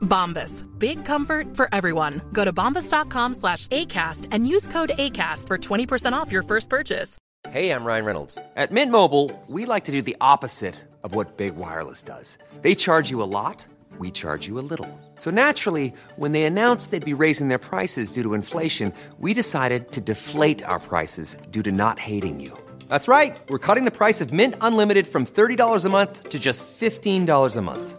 Bombas. Big comfort for everyone. Go to bombas.com slash ACAST and use code ACAST for 20% off your first purchase. Hey, I'm Ryan Reynolds. At Mint Mobile, we like to do the opposite of what Big Wireless does. They charge you a lot, we charge you a little. So naturally, when they announced they'd be raising their prices due to inflation, we decided to deflate our prices due to not hating you. That's right. We're cutting the price of Mint Unlimited from $30 a month to just $15 a month.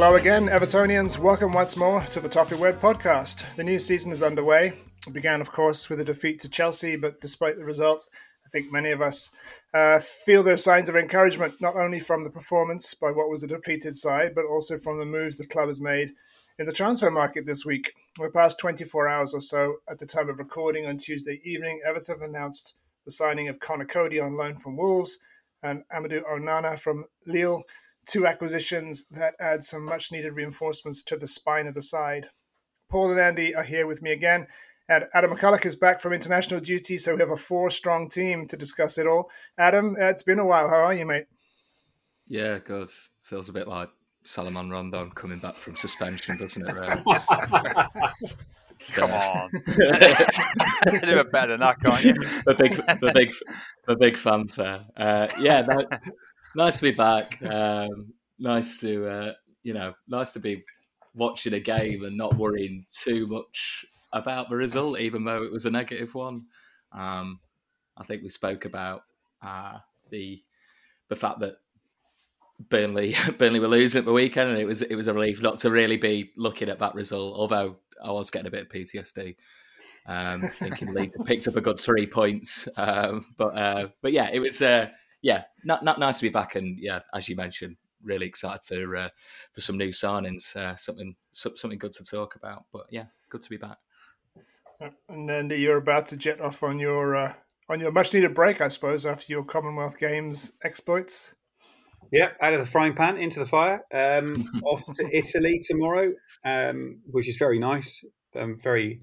Hello again, Evertonians. Welcome once more to the Toffee Web podcast. The new season is underway. It began, of course, with a defeat to Chelsea, but despite the result, I think many of us uh, feel there are signs of encouragement, not only from the performance by what was a depleted side, but also from the moves the club has made in the transfer market this week. In the past 24 hours or so, at the time of recording on Tuesday evening, Everton announced the signing of Conor Coady on loan from Wolves and Amadou Onana from Lille two acquisitions that add some much needed reinforcements to the spine of the side. Paul and Andy are here with me again. And Adam McCulloch is back from international duty, so we have a four strong team to discuss it all. Adam, uh, it's been a while. How are you, mate? Yeah, good. Feels a bit like Salomon Rondon coming back from suspension, doesn't it, really? Come on, do it better than that, can't you? the big, the big, the big fanfare. Uh, yeah, that, nice to be back. Um, nice to uh, you know, nice to be watching a game and not worrying too much about the result, even though it was a negative one. Um, I think we spoke about uh, the the fact that Burnley Burnley were losing at the weekend, and it was it was a relief not to really be looking at that result. Although I was getting a bit of PTSD, um, thinking Leeds picked up a good three points. Um, but uh, but yeah, it was. Uh, yeah, not not nice to be back, and yeah, as you mentioned, really excited for uh, for some new signings, uh, something something good to talk about. But yeah, good to be back. And then you're about to jet off on your uh, on your much needed break, I suppose, after your Commonwealth Games exploits. Yep, out of the frying pan into the fire. Um, off to Italy tomorrow, um, which is very nice. I'm very,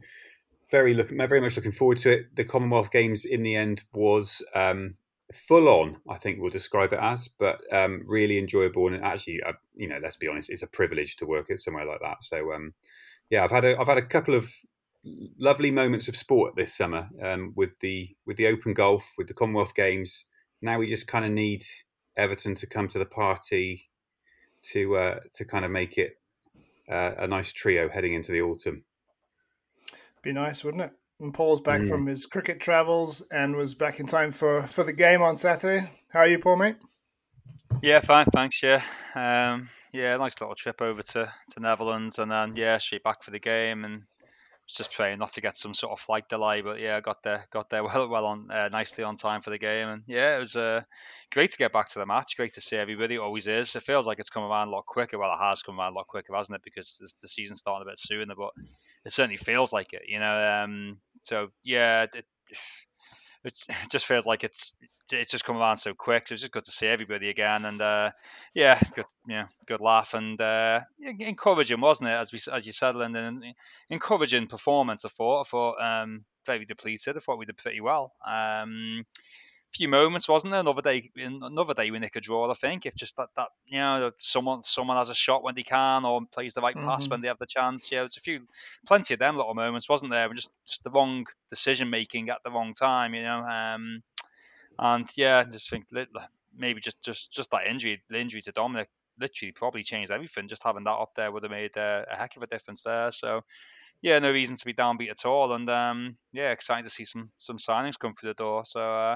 very looking, very much looking forward to it. The Commonwealth Games in the end was um, full on. I think we'll describe it as, but um, really enjoyable and actually, uh, you know, let's be honest, it's a privilege to work at somewhere like that. So, um, yeah, I've had a I've had a couple of lovely moments of sport this summer um, with the with the Open Golf, with the Commonwealth Games. Now we just kind of need Everton to come to the party to uh, to kind of make it uh, a nice trio heading into the autumn. Be nice, wouldn't it? And Paul's back mm. from his cricket travels and was back in time for, for the game on Saturday. How are you, Paul, mate? Yeah, fine, thanks. Yeah, um, yeah, nice little trip over to, to Netherlands, and then yeah, straight back for the game, and was just praying not to get some sort of flight delay. But yeah, I got there, got there well, well on, uh, nicely on time for the game, and yeah, it was uh, great to get back to the match. Great to see everybody. It always is. It feels like it's come around a lot quicker. Well, it has come around a lot quicker, hasn't it? Because the season's starting a bit sooner, but it certainly feels like it. You know, um, so yeah, it, it just feels like it's it's just come around so quick. So it's just good to see everybody again, and uh, yeah, good yeah, good laugh and uh, encouraging, wasn't it? As we as you said, Lyndon, encouraging performance. I thought. I thought um, very depleted. I thought we did pretty well. Um, few moments, wasn't there? Another day, another day we nick a draw. I think if just that that you know someone someone has a shot when they can or plays the right mm-hmm. pass when they have the chance. Yeah, there's a few, plenty of them little moments, wasn't there? Just just the wrong decision making at the wrong time, you know. Um, and yeah, just think maybe just just just that injury, the injury to Dominic, literally probably changed everything. Just having that up there would have made uh, a heck of a difference there. So yeah, no reason to be downbeat at all. And um, yeah, exciting to see some some signings come through the door. So uh,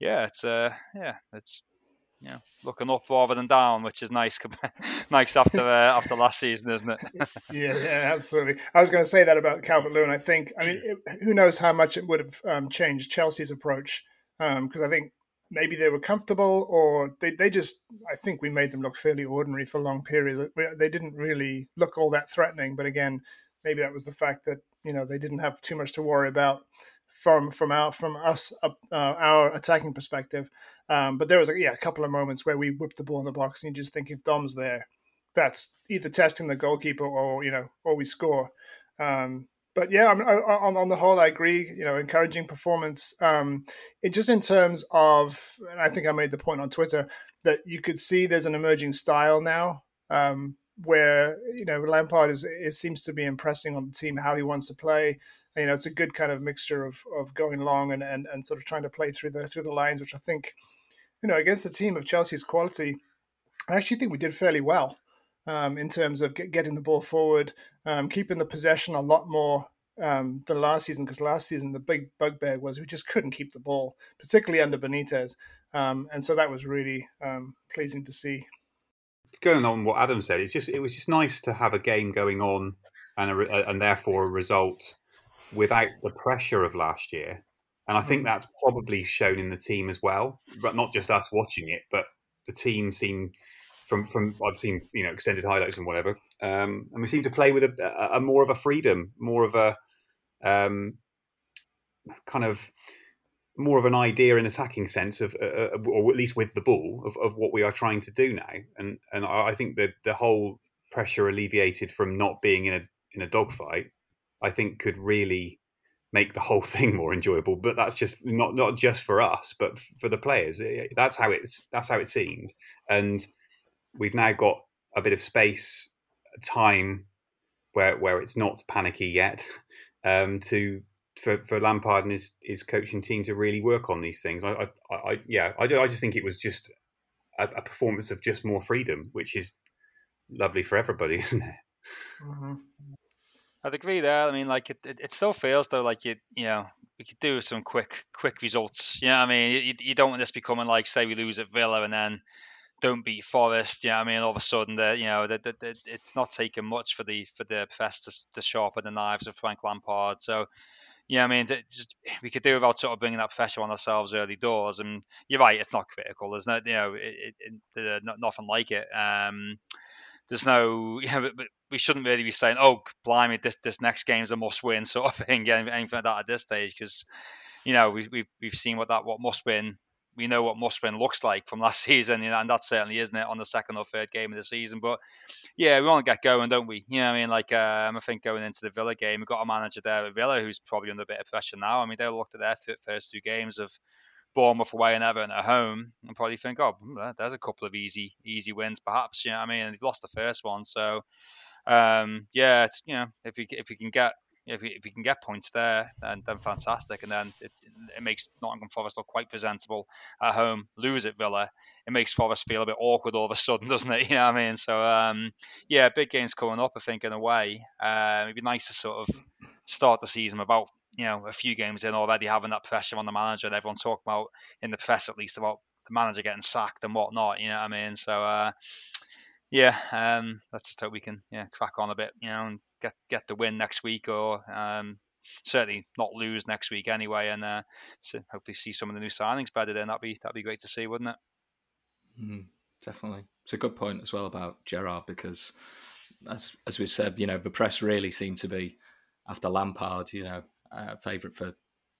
yeah, it's uh, yeah, it's you know, looking up rather than down, which is nice. nice after uh, after last season, isn't it? yeah, yeah, absolutely. I was going to say that about Calvert Lewin. I think, I mean, it, who knows how much it would have um, changed Chelsea's approach because um, I think maybe they were comfortable or they, they just I think we made them look fairly ordinary for long periods. They didn't really look all that threatening, but again, maybe that was the fact that you know they didn't have too much to worry about from from our from us uh, our attacking perspective. Um, but there was a, yeah a couple of moments where we whipped the ball in the box, and you just think if Dom's there, that's either testing the goalkeeper or you know or we score. Um, but yeah, I mean, on on the whole, I agree. You know, encouraging performance. Um, it just in terms of, and I think I made the point on Twitter that you could see there's an emerging style now. Um, where you know Lampard is it seems to be impressing on the team how he wants to play you know, it's a good kind of mixture of, of going long and, and, and sort of trying to play through the through the lines, which I think, you know, against a team of Chelsea's quality, I actually think we did fairly well um, in terms of get, getting the ball forward, um, keeping the possession a lot more um, than last season. Because last season the big bugbear was we just couldn't keep the ball, particularly under Benitez, um, and so that was really um, pleasing to see. Going on what Adam said, it's just it was just nice to have a game going on and a, and therefore a result without the pressure of last year. And I think mm. that's probably shown in the team as well, but not just us watching it, but the team seem from from I've seen you know extended highlights and whatever, um, and we seem to play with a, a, a, more of a freedom, more of a um, kind of more of an idea in attacking sense of, uh, uh, or at least with the ball of, of what we are trying to do now, and and I think that the whole pressure alleviated from not being in a in a dogfight I think could really make the whole thing more enjoyable. But that's just not not just for us, but for the players. That's how it's that's how it seemed, and we've now got a bit of space, time where where it's not panicky yet um, to for, for Lampard and his, his coaching team to really work on these things. I, I, I yeah, I, I just think it was just a, a, performance of just more freedom, which is lovely for everybody, isn't it? Mm-hmm. I'd agree there. I mean, like it, it, it, still feels though like you you know we could do some quick quick results. You know, I mean, you, you don't want this becoming like say we lose at Villa and then don't beat Forest. You know, I mean, all of a sudden the you know the, it's not taking much for the for the press to, to sharpen the knives of Frank Lampard. So. Yeah, I mean, just, we could do without sort of bringing that pressure on ourselves early doors. And you're right, it's not critical. There's no, you know, it, it, it, nothing like it. Um, there's no, know, but we shouldn't really be saying, "Oh, blimey, this this next game's a must-win" sort of thing, anything like that at this stage, because you know we, we we've seen what that what must-win. We know what must-win looks like from last season, you know, and that certainly isn't it on the second or third game of the season. But yeah, we want to get going, don't we? You know, I mean, like um, I think going into the Villa game, we've got a manager there at Villa who's probably under a bit of pressure now. I mean, they looked at their th- first two games of Bournemouth away and Everton at home, and probably think, oh, hmm, there's a couple of easy easy wins, perhaps. You know, I mean, and they've lost the first one, so um, yeah, you know, if we if we can get if we, if we can get points there, then, then fantastic. And then it, it makes Nottingham Forest look quite presentable at home. Lose at Villa, it makes Forest feel a bit awkward all of a sudden, doesn't it? You know what I mean? So um, yeah, big games coming up. I think in a way, uh, it'd be nice to sort of start the season about you know a few games in already having that pressure on the manager and everyone talking about in the press at least about the manager getting sacked and whatnot. You know what I mean? So. Uh, yeah, um, let's just hope we can yeah crack on a bit, you know, and get get the win next week, or um, certainly not lose next week anyway, and uh, so hopefully see some of the new signings better. Then that'd be that'd be great to see, wouldn't it? Mm, definitely, it's a good point as well about Gerrard because, as as we've said, you know, the press really seemed to be after Lampard, you know, uh, favourite for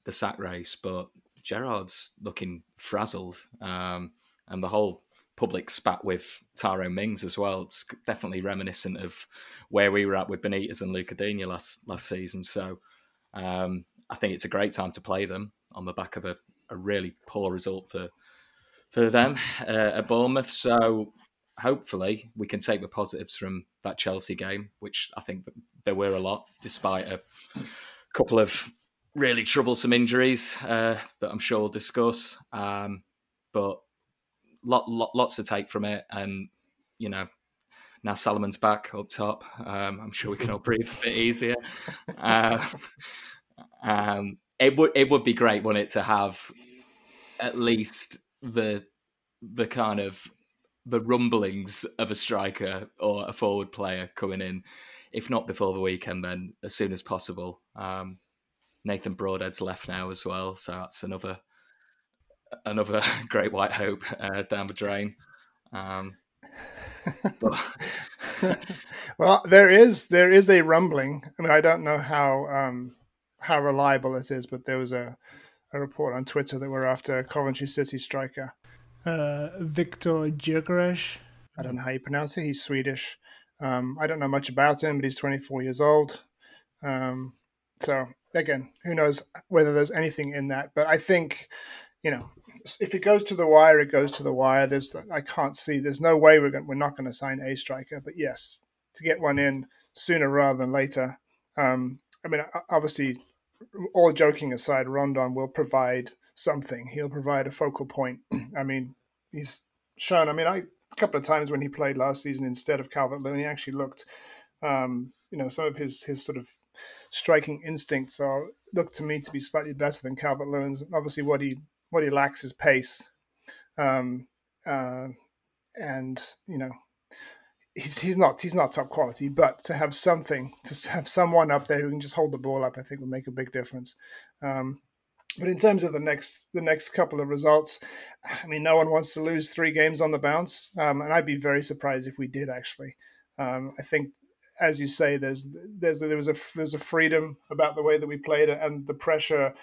the sack race, but Gerrard's looking frazzled, um, and the whole public spat with Tyrone Mings as well. It's definitely reminiscent of where we were at with Benitez and Lucas Digne last last season. So um, I think it's a great time to play them on the back of a, a really poor result for for them uh, at Bournemouth. So hopefully we can take the positives from that Chelsea game, which I think there were a lot, despite a couple of really troublesome injuries uh, that I'm sure we'll discuss. Um, but lot, lot, lots to take from it, and you know. Now Salomon's back up top. Um, I'm sure we can all breathe a bit easier. Uh, um, it would it would be great, wouldn't it, to have at least the the kind of the rumblings of a striker or a forward player coming in, if not before the weekend, then as soon as possible. Um, Nathan Broadhead's left now as well, so that's another another great white hope uh, down the drain. Um, well, there is there is a rumbling. I mean, I don't know how um, how reliable it is, but there was a, a report on Twitter that we're after Coventry City striker uh, Viktor Gyökeres. I don't know how you pronounce it. He's Swedish. Um, I don't know much about him, but he's 24 years old. Um, so again, who knows whether there's anything in that? But I think, you know, if it goes to the wire, it goes to the wire. There's I can't see. There's no way we're going, we're not going to sign a striker. But yes, to get one in sooner rather than later. Um, I mean, obviously, all joking aside, Rondon will provide something. He'll provide a focal point. I mean, he's shown. I mean, I couple of times when he played last season instead of Calvert Lewin, he actually looked, um, you know, some of his his sort of striking instincts are look to me to be slightly better than Calvert Lewin's. Obviously, what he what he lacks is pace, um, uh, and you know. He's, he's not he's not top quality, but to have something to have someone up there who can just hold the ball up, I think would make a big difference. Um, but in terms of the next the next couple of results, I mean, no one wants to lose three games on the bounce, um, and I'd be very surprised if we did. Actually, um, I think, as you say, there's there's there was a there's a freedom about the way that we played and the pressure.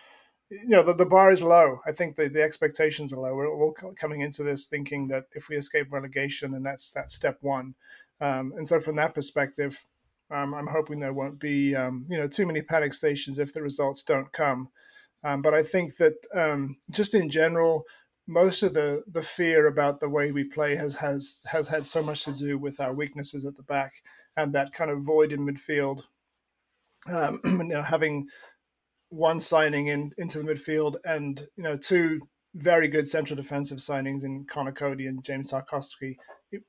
You know, the, the bar is low. I think the, the expectations are low. We're all coming into this thinking that if we escape relegation, then that's that's step one. Um, and so, from that perspective, um, I'm hoping there won't be um, you know too many panic stations if the results don't come. Um, but I think that um, just in general, most of the the fear about the way we play has has has had so much to do with our weaknesses at the back and that kind of void in midfield. Um, you know, having one signing in into the midfield and you know two very good central defensive signings in Conor Coady and James Tarkowski,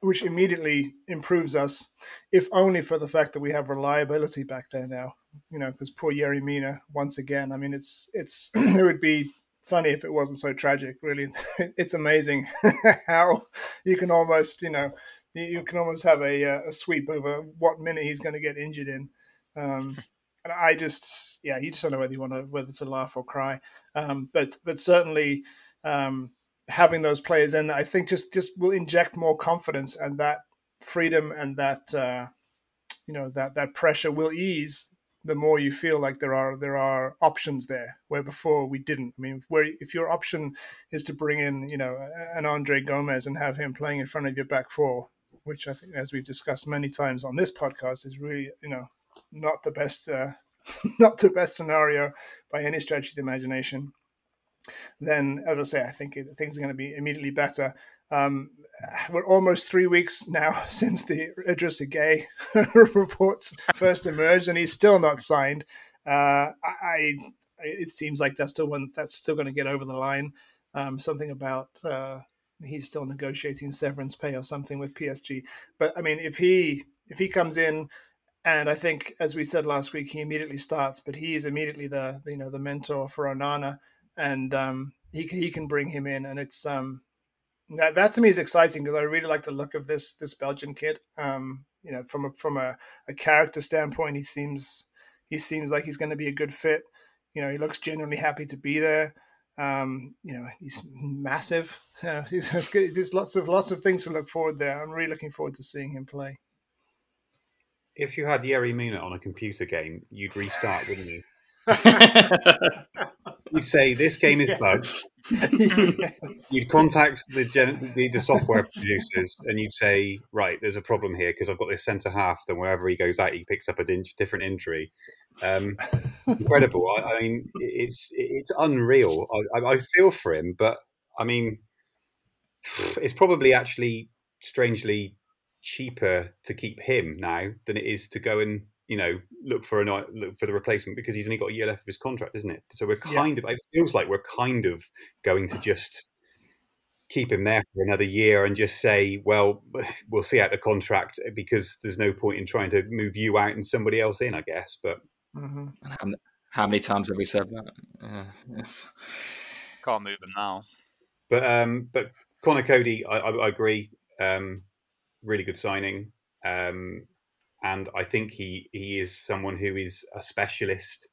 which immediately improves us, if only for the fact that we have reliability back there now you know, because poor Yerry Mina once again. I mean, it's it's it would be funny if it wasn't so tragic. Really, it's amazing how you can almost you know you can almost have a, uh, a sweep over what minute he's going to get injured in. Um, and I just yeah, you just don't know whether you want to whether to laugh or cry. Um, but but certainly. Um, having those players in, I think just just will inject more confidence and that freedom and that uh, you know that that pressure will ease the more you feel like there are there are options there where before we didn't. I mean, where if your option is to bring in you know an Andre Gomes and have him playing in front of your back four, which I think, as we've discussed many times on this podcast, is really you know not the best uh, not the best scenario by any stretch of the imagination. Then, as I say, I think things are going to be immediately better. Um, we're almost three weeks now since the Idrissa Gueye reports first emerged, and he's still not signed. Uh, I, it seems like that's still one that's still going to get over the line. Um, something about uh, he's still negotiating severance pay or something with PSG. But I mean, if he if he comes in, and I think as we said last week, he immediately starts, but he is immediately the you know the mentor for Onana, and um, he he can bring him in, and it's um, that, that to me is exciting because I really like the look of this this Belgian kid. Um, you know, from a from a, a character standpoint, he seems he seems like he's going to be a good fit. You know, he looks genuinely happy to be there. Um, you know, he's massive. You know, he's, there's lots of lots of things to look forward there. I'm really looking forward to seeing him play. If you had Yerry Mina on a computer game, you'd restart, wouldn't you? you'd say this game is bugged. yes. You'd contact the, gen- the the software producers and you'd say, right, there's a problem here because I've got this centre half. Then wherever he goes out, he picks up a din- different injury. Um, incredible. I, I mean, it's it's unreal. I, I, I feel for him, but I mean, it's probably actually strangely cheaper to keep him now than it is to go and you know look for a look for the replacement because he's only got a year left of his contract, isn't it? So we're kind yeah. of it feels like we're kind of going to just keep him there for another year and just say, well, we'll see out the contract because there's no point in trying to move you out and somebody else in, I guess. But mm-hmm. how, how, many times have we said that? Uh, yes. Can't move him now. But um, but Conor Coady, I, I, I agree. Um, really good signing. Um, and I think he he is someone who is a specialist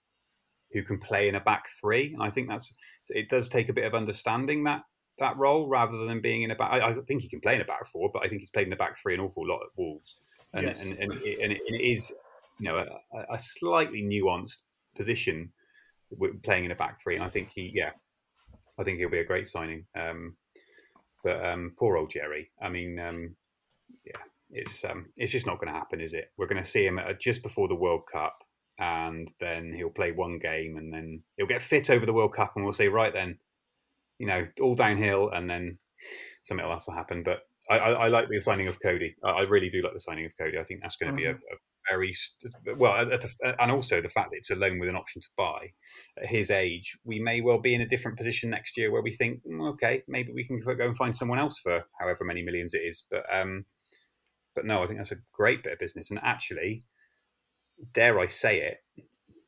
who can play in a back three. And I think that's it does take a bit of understanding that that role rather than being in a back. I, I think he can play in a back four, but I think he's played in a back three an awful lot at Wolves, and yes. and, and, and, it, and, it is you know a, a slightly nuanced position playing in a back three. And I think he yeah, I think he'll be a great signing. Um, but um, poor old Yerry. I mean, um, yeah, it's um, it's just not going to happen, is it? We're going to see him at, just before the World Cup, and then he'll play one game, and then he'll get fit over the World Cup, and we'll say, right then, you know, all downhill, and then something else will happen. But I, I, I like the signing of Coady. I, I, really do like the signing of Coady. I think that's going to mm-hmm. be a, mm-hmm. a very well, and also the fact that it's a loan with an option to buy. At his age, we may well be in a different position next year where we think, mm, okay, maybe we can go and find someone else for however many millions it is. But um, but no, I think that's a great bit of business. And actually, dare I say it,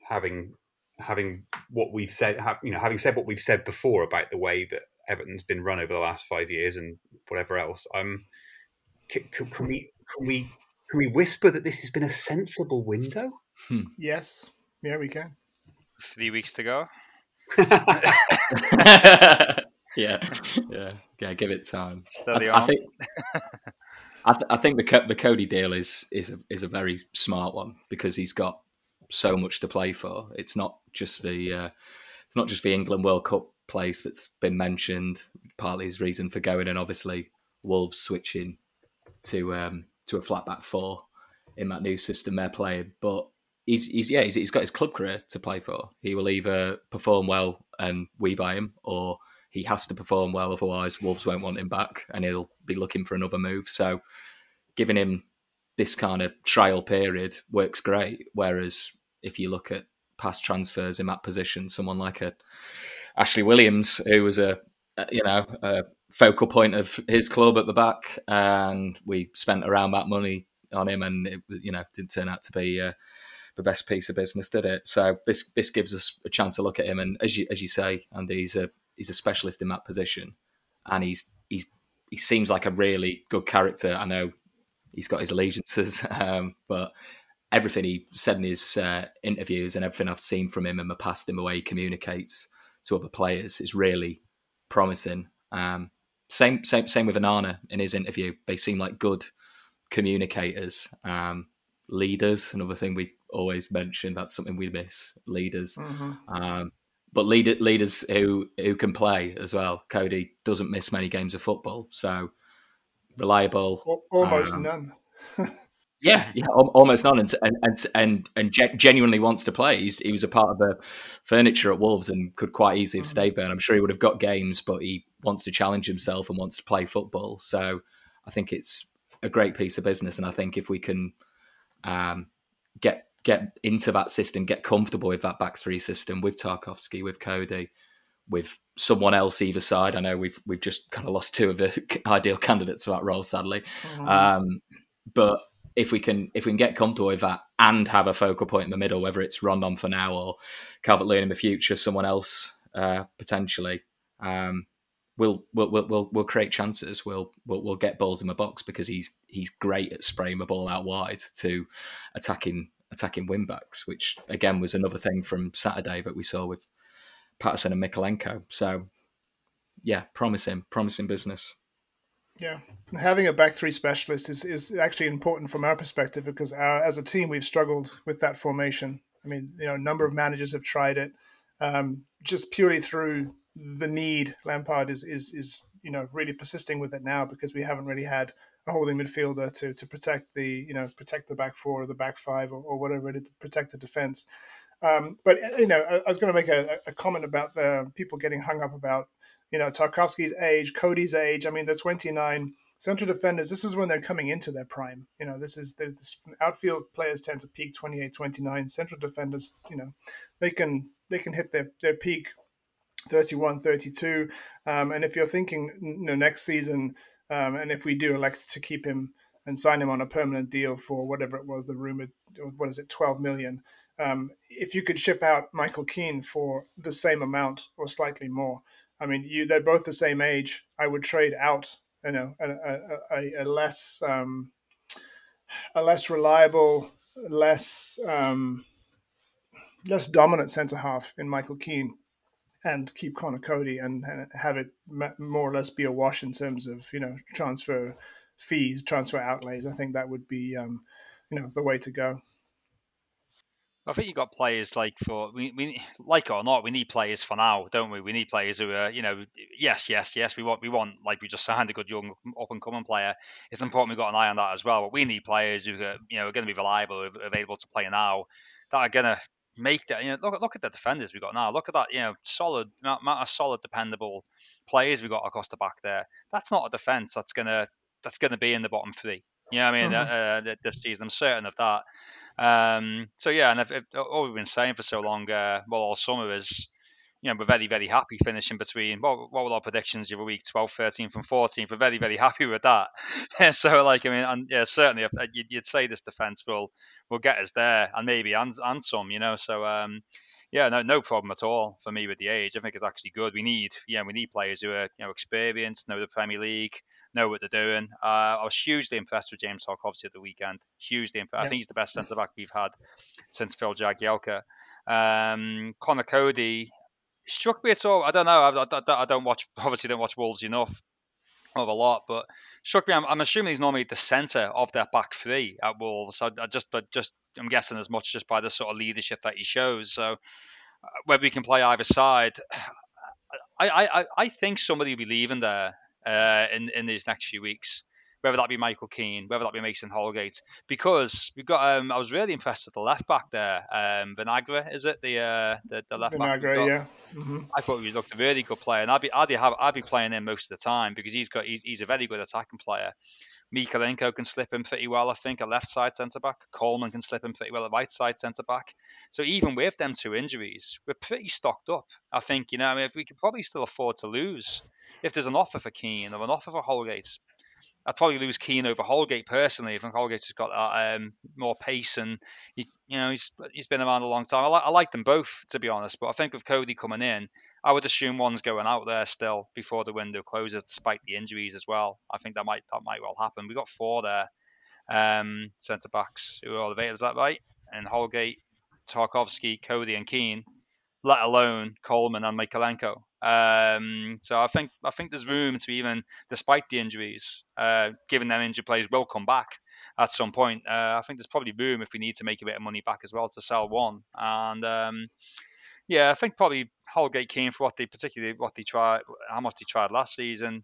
having having what we've said, have, you know, having said what we've said before about the way that Everton's been run over the last five years and whatever else, um, can, can we can we can we whisper that this has been a sensible window? Hmm. Yes, yeah, we can. Three weeks to go. yeah, yeah, yeah. Give it time. I, I, think, I, th- I think the the Coady deal is is a, is a very smart one because he's got so much to play for. It's not just the uh, it's not just the England World Cup place that's been mentioned. Partly his reason for going, and obviously Wolves switching to um, to a flat back four in that new system they're playing. But he's, he's yeah he's, he's got his club career to play for. He will either perform well and we buy him, or he has to perform well, otherwise Wolves won't want him back, and he'll be looking for another move. So, giving him this kind of trial period works great. Whereas if you look at past transfers in that position, someone like a Ashley Williams, who was a you know a focal point of his club at the back, and we spent around that money on him, and it you know didn't turn out to be. Uh, the best piece of business, did it? So this this gives us a chance to look at him, and as you as you say, Andy, he's a he's a specialist in that position, and he's he's he seems like a really good character. I know he's got his allegiances, um, but everything he said in his uh, interviews and everything I've seen from him in the past, in the way he communicates to other players, is really promising. Um, same same same with Onana in his interview. They seem like good communicators, um, leaders. Another thing we always mention. That's something we miss. Leaders. Mm-hmm. But leader, leaders who who can play as well. Coady doesn't miss many games of football, so reliable. Almost um, none. yeah, yeah, almost none, and and and and genuinely wants to play. He's, he was a part of the furniture at Wolves and could quite easily have mm. stayed there. And I'm sure he would have got games, but he wants to challenge himself and wants to play football. So I think it's a great piece of business, and I think if we can um, get get into that system, get comfortable with that back three system with Tarkowski, with Coady, with someone else either side. I know we've we've just kind of lost two of the ideal candidates for that role, sadly. Mm-hmm. Um, but if we can if we can get comfortable with that and have a focal point in the middle, whether it's Rondon for now or Calvert Lewin in the future, someone else uh, potentially, um, we'll, we'll we'll we'll create chances. We'll, we'll we'll get balls in the box because he's he's great at spraying the ball out wide to attacking attacking wingbacks, which again was another thing from Saturday that we saw with Patterson and Mykolenko. So, yeah, promising, promising business. Yeah, having a back three specialist is, is actually important from our perspective because our, as a team we've struggled with that formation. I mean, you know, a number of managers have tried it. um, just purely through the need. Lampard is is is you know really persisting with it now because we haven't really had a holding midfielder to to protect the you know protect the back four or the back five or, or whatever it is to protect the defense. Um, but you know, I, I was going to make a, a, comment about the people getting hung up about you know Tarkowski's age, Coady's age. I mean, they're 29 central defenders. This is when they're coming into their prime. You know, this is this outfield players tend to peak 28, 29. Central defenders, you know, they can they can hit their their peak 31, 32. Um, and if you're thinking, you know, next season um, and if we do elect to keep him and sign him on a permanent deal for whatever it was, the rumored, what is it, 12 million. Um, if you could ship out Michael Keane for the same amount or slightly more, I mean, you they're both the same age. I would trade out, you know, a, a, a less um, a less reliable, less um, less dominant centre half in Michael Keane and keep Conor Coady and, and, have it more or less be a wash in terms of you know transfer fees, transfer outlays. I think that would be um, you know the way to go. I think you've got players like for we, we like or not, we need players for now, don't we? We need players who are, you know, yes, yes, yes. We want we want like we just signed a good young up and coming player. It's important we've got an eye on that as well. But we need players who are, you know, are going to be reliable, available to play now, that are going to make that. You know, look look at the defenders we got now. Look at that. You know, solid amount of solid, dependable players we got across the back there. That's not a defense that's gonna that's gonna be in the bottom three. You know what I mean? Mm-hmm. Uh, uh, this season, I'm certain of that. Um, so yeah, and if, if, all we've been saying for so long, uh, well, all summer is you know, we're very, very happy finishing between what, what were our predictions the other week, 12, 13th, and 14th. We're very, very happy with that. so, like, I mean, and yeah, certainly, if, uh, you'd, you'd, say this defense will will get us there, and maybe and, and some, you know. So, um, yeah, no, no problem at all for me with the age. I think it's actually good. We need, yeah, we need players who are, you know, experienced, know the Premier League, know what they're doing. Uh, I was hugely impressed with James Tarkowski at the weekend. Hugely impressed. Yeah. I think he's the best centre back we've had since Phil Jagielka. Um, Conor Coady, struck me at all. I don't know. I, I, I, don't watch. Obviously, don't watch Wolves enough of a lot, but struck me. I'm, I'm assuming he's normally the centre of their back three at Wolves. I, I just, but just, I'm guessing as much just by the sort of leadership that he shows. So uh, whether he can play either side, I, I, I think somebody will be leaving there uh, in in these next few weeks whether that be Michael Keane, whether that be Mason Holgate, because we've got. Um, I was really impressed with the left back there, um, Vinagre, is it the uh, the, the left Vinagre, back? yeah. Mm-hmm. I thought he looked a really good player, and I'd be I'd be, have, I'd be playing him most of the time because he's got he's, he's a very good attacking player. Mykolenko can slip him pretty well, I think, a left side centre back. Coleman can slip him pretty well, a right side centre back. So even with them two injuries, we're pretty stocked up. I think, you know, I mean, if we could probably still afford to lose. If there's an offer for Keane or an offer for Holgate, I'd probably lose Keane over Holgate personally. I think Holgate's got that um, more pace and he, you know he's he's been around a long time. I like I like them both to be honest, but I think with Coady coming in, I would assume one's going out there still before the window closes, despite the injuries as well. I think that might that might well happen. We've got four there, um, centre backs who are all available. Is that right? And Holgate, Tarkowski, Coady, and Keane, let alone Coleman and Mykolenko. Um, so I think I think there's room to even, despite the injuries, uh, given them injured players will come back at some point. Uh, I think there's probably room if we need to make a bit of money back as well to sell one. And um, yeah, I think probably Holgate came for what they particularly what they tried, how much they tried last season.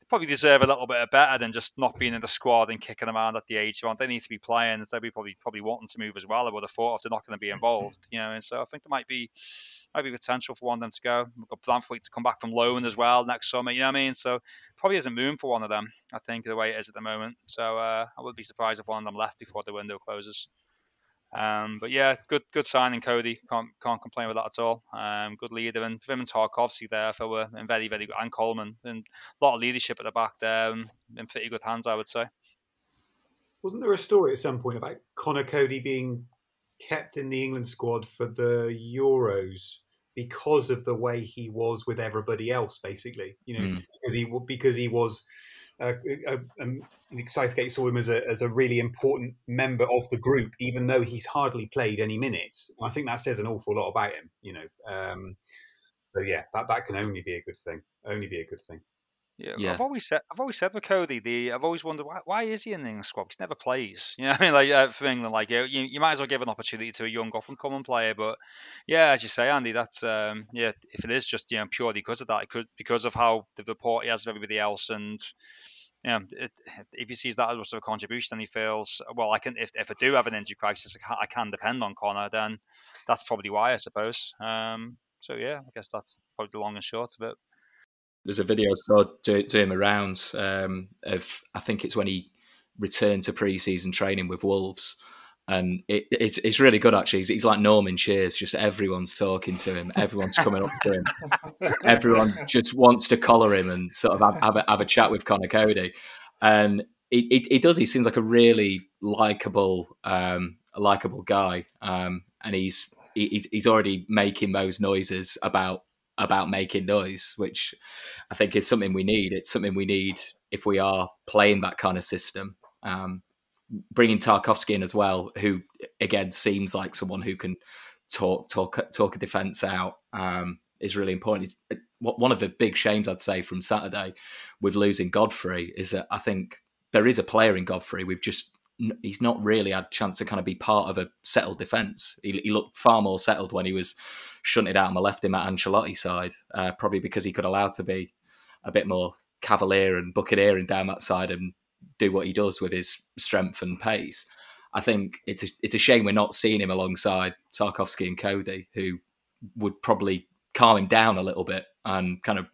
They probably deserve a little bit of better than just not being in the squad and kicking around at the age they want. They need to be playing, so they probably probably wanting to move as well. I would have thought if they're not going to be involved, you know. And so I think there might be might be potential for one of them to go. We've got Branthwaite to come back from loan as well next summer. You know what I mean? So probably isn't room for one of them. I think the way it is at the moment. So uh, I would be surprised if one of them left before the window closes. Um, but yeah, good good signing, Coady. Can't can't complain with that at all. Um, good leader and him and Tarkowski there for were very very good and Coleman and a lot of leadership at the back there and in pretty good hands, I would say. Wasn't there a story at some point about Conor Coady being kept in the England squad for the Euros because of the way he was with everybody else, basically. You know, mm. because he because he was. Uh, uh, um, Southgate saw him as a as a really important member of the group, even though he's hardly played any minutes. I think that says an awful lot about him. You know, um, so yeah, that that can only be a good thing. Only be a good thing. Yeah, Yeah. I've always said I've always said with Coady, the I've always wondered why, why is he in the England squad? 'Cause he never plays. You know, what I mean, like uh, for England, like you, you might as well give an opportunity to a young up and coming player. But yeah, as you say, Andy, that's um, yeah. If it is just you know purely because of that, it could because of how the report he has of everybody else, and yeah, it, if he sees that as much of a contribution, then he feels well. I can if if I do have an injury crisis, I can, I can depend on Conor. Then that's probably why I suppose. Um, so yeah, I guess that's probably the long and short of it. There's a video I saw doing the rounds um, of I think it's when he returned to pre-season training with Wolves, and it, it's it's really good actually. He's, he's like Norm in Cheers, just everyone's talking to him, everyone's coming up to him, everyone just wants to collar him and sort of have, have, a, have a chat with Conor Coady, and he, he, he does. He seems like a really likable, um, a likable guy, um, and he's he, he's he's already making those noises about about making noise, which I think is something we need. It's something we need if we are playing that kind of system. Um, bringing Tarkowski in as well, who again seems like someone who can talk talk talk a defense out, um, is really important. It's, one of the big shames I'd say from Saturday with losing Godfrey is that I think there is a player in Godfrey. We've just he's not really had a chance to kind of be part of a settled defence. He, he, looked far more settled when he was shunted out on the left in that Ancelotti side, uh, probably because he could allow to be a bit more cavalier and buccaneering down that side and do what he does with his strength and pace. I think it's a, it's a shame we're not seeing him alongside Tarkowski and Coady, who would probably calm him down a little bit and kind of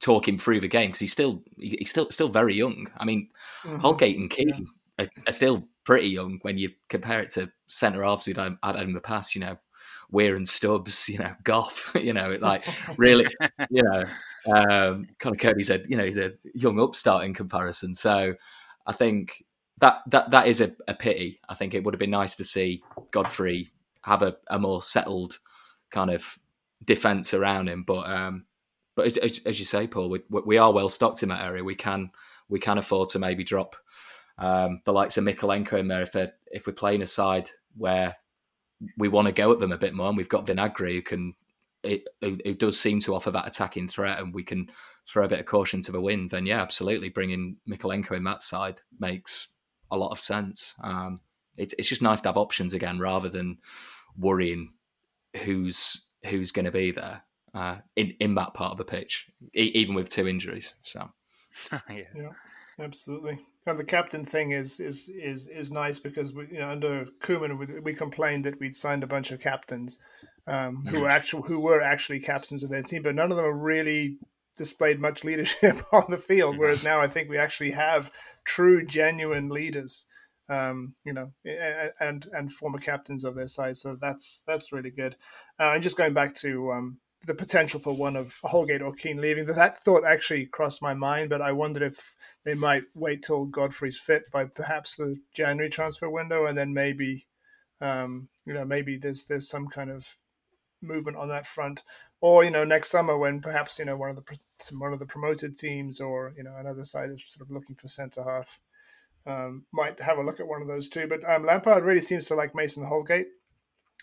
talk him through the game because he's still he's still still very young. I mean, mm-hmm. Holgate and Keane yeah. are, are, still pretty young when you compare it to centre halves who'd had, had in the past. You know, Weir and Stubbs, you know, Gough, you know, like really, you know, um, kind of Coady's a, you know, he's a young upstart in comparison. So I think that that that is a, a pity. I think it would have been nice to see Godfrey have a, a more settled kind of defense around him. But um, but as, as, you say, Paul, we, we are well stocked in that area. We can we can afford to maybe drop um, the likes of Mykolenko in there if if we're playing a side where we want to go at them a bit more, and we've got Vinagre who can. It, it, it does seem to offer that attacking threat, and we can throw a bit of caution to the wind. Then yeah, absolutely, bringing Mykolenko in that side makes a lot of sense. Um, it's it's just nice to have options again rather than worrying who's who's going to be there uh, in in that part of the pitch, e- even with two injuries. So yeah. yeah, absolutely. And the captain thing is is is is nice because we, you know under Koeman we, we complained that we'd signed a bunch of captains um, mm-hmm. who were actual who were actually captains of their team, but none of them are really displayed much leadership on the field. Whereas now I think we actually have true, genuine leaders, um, you know, and and former captains of their side. So that's that's really good. Uh, and just going back to um, the potential for one of Holgate or Keane leaving, that thought actually crossed my mind. But I wondered if they might wait till Godfrey's fit by perhaps the January transfer window, and then maybe, um, you know, maybe there's there's some kind of movement on that front or you know next summer when perhaps you know one of the one of the promoted teams or you know another side is sort of looking for centre half um, might have a look at one of those two. But um, Lampard really seems to like Mason Holgate,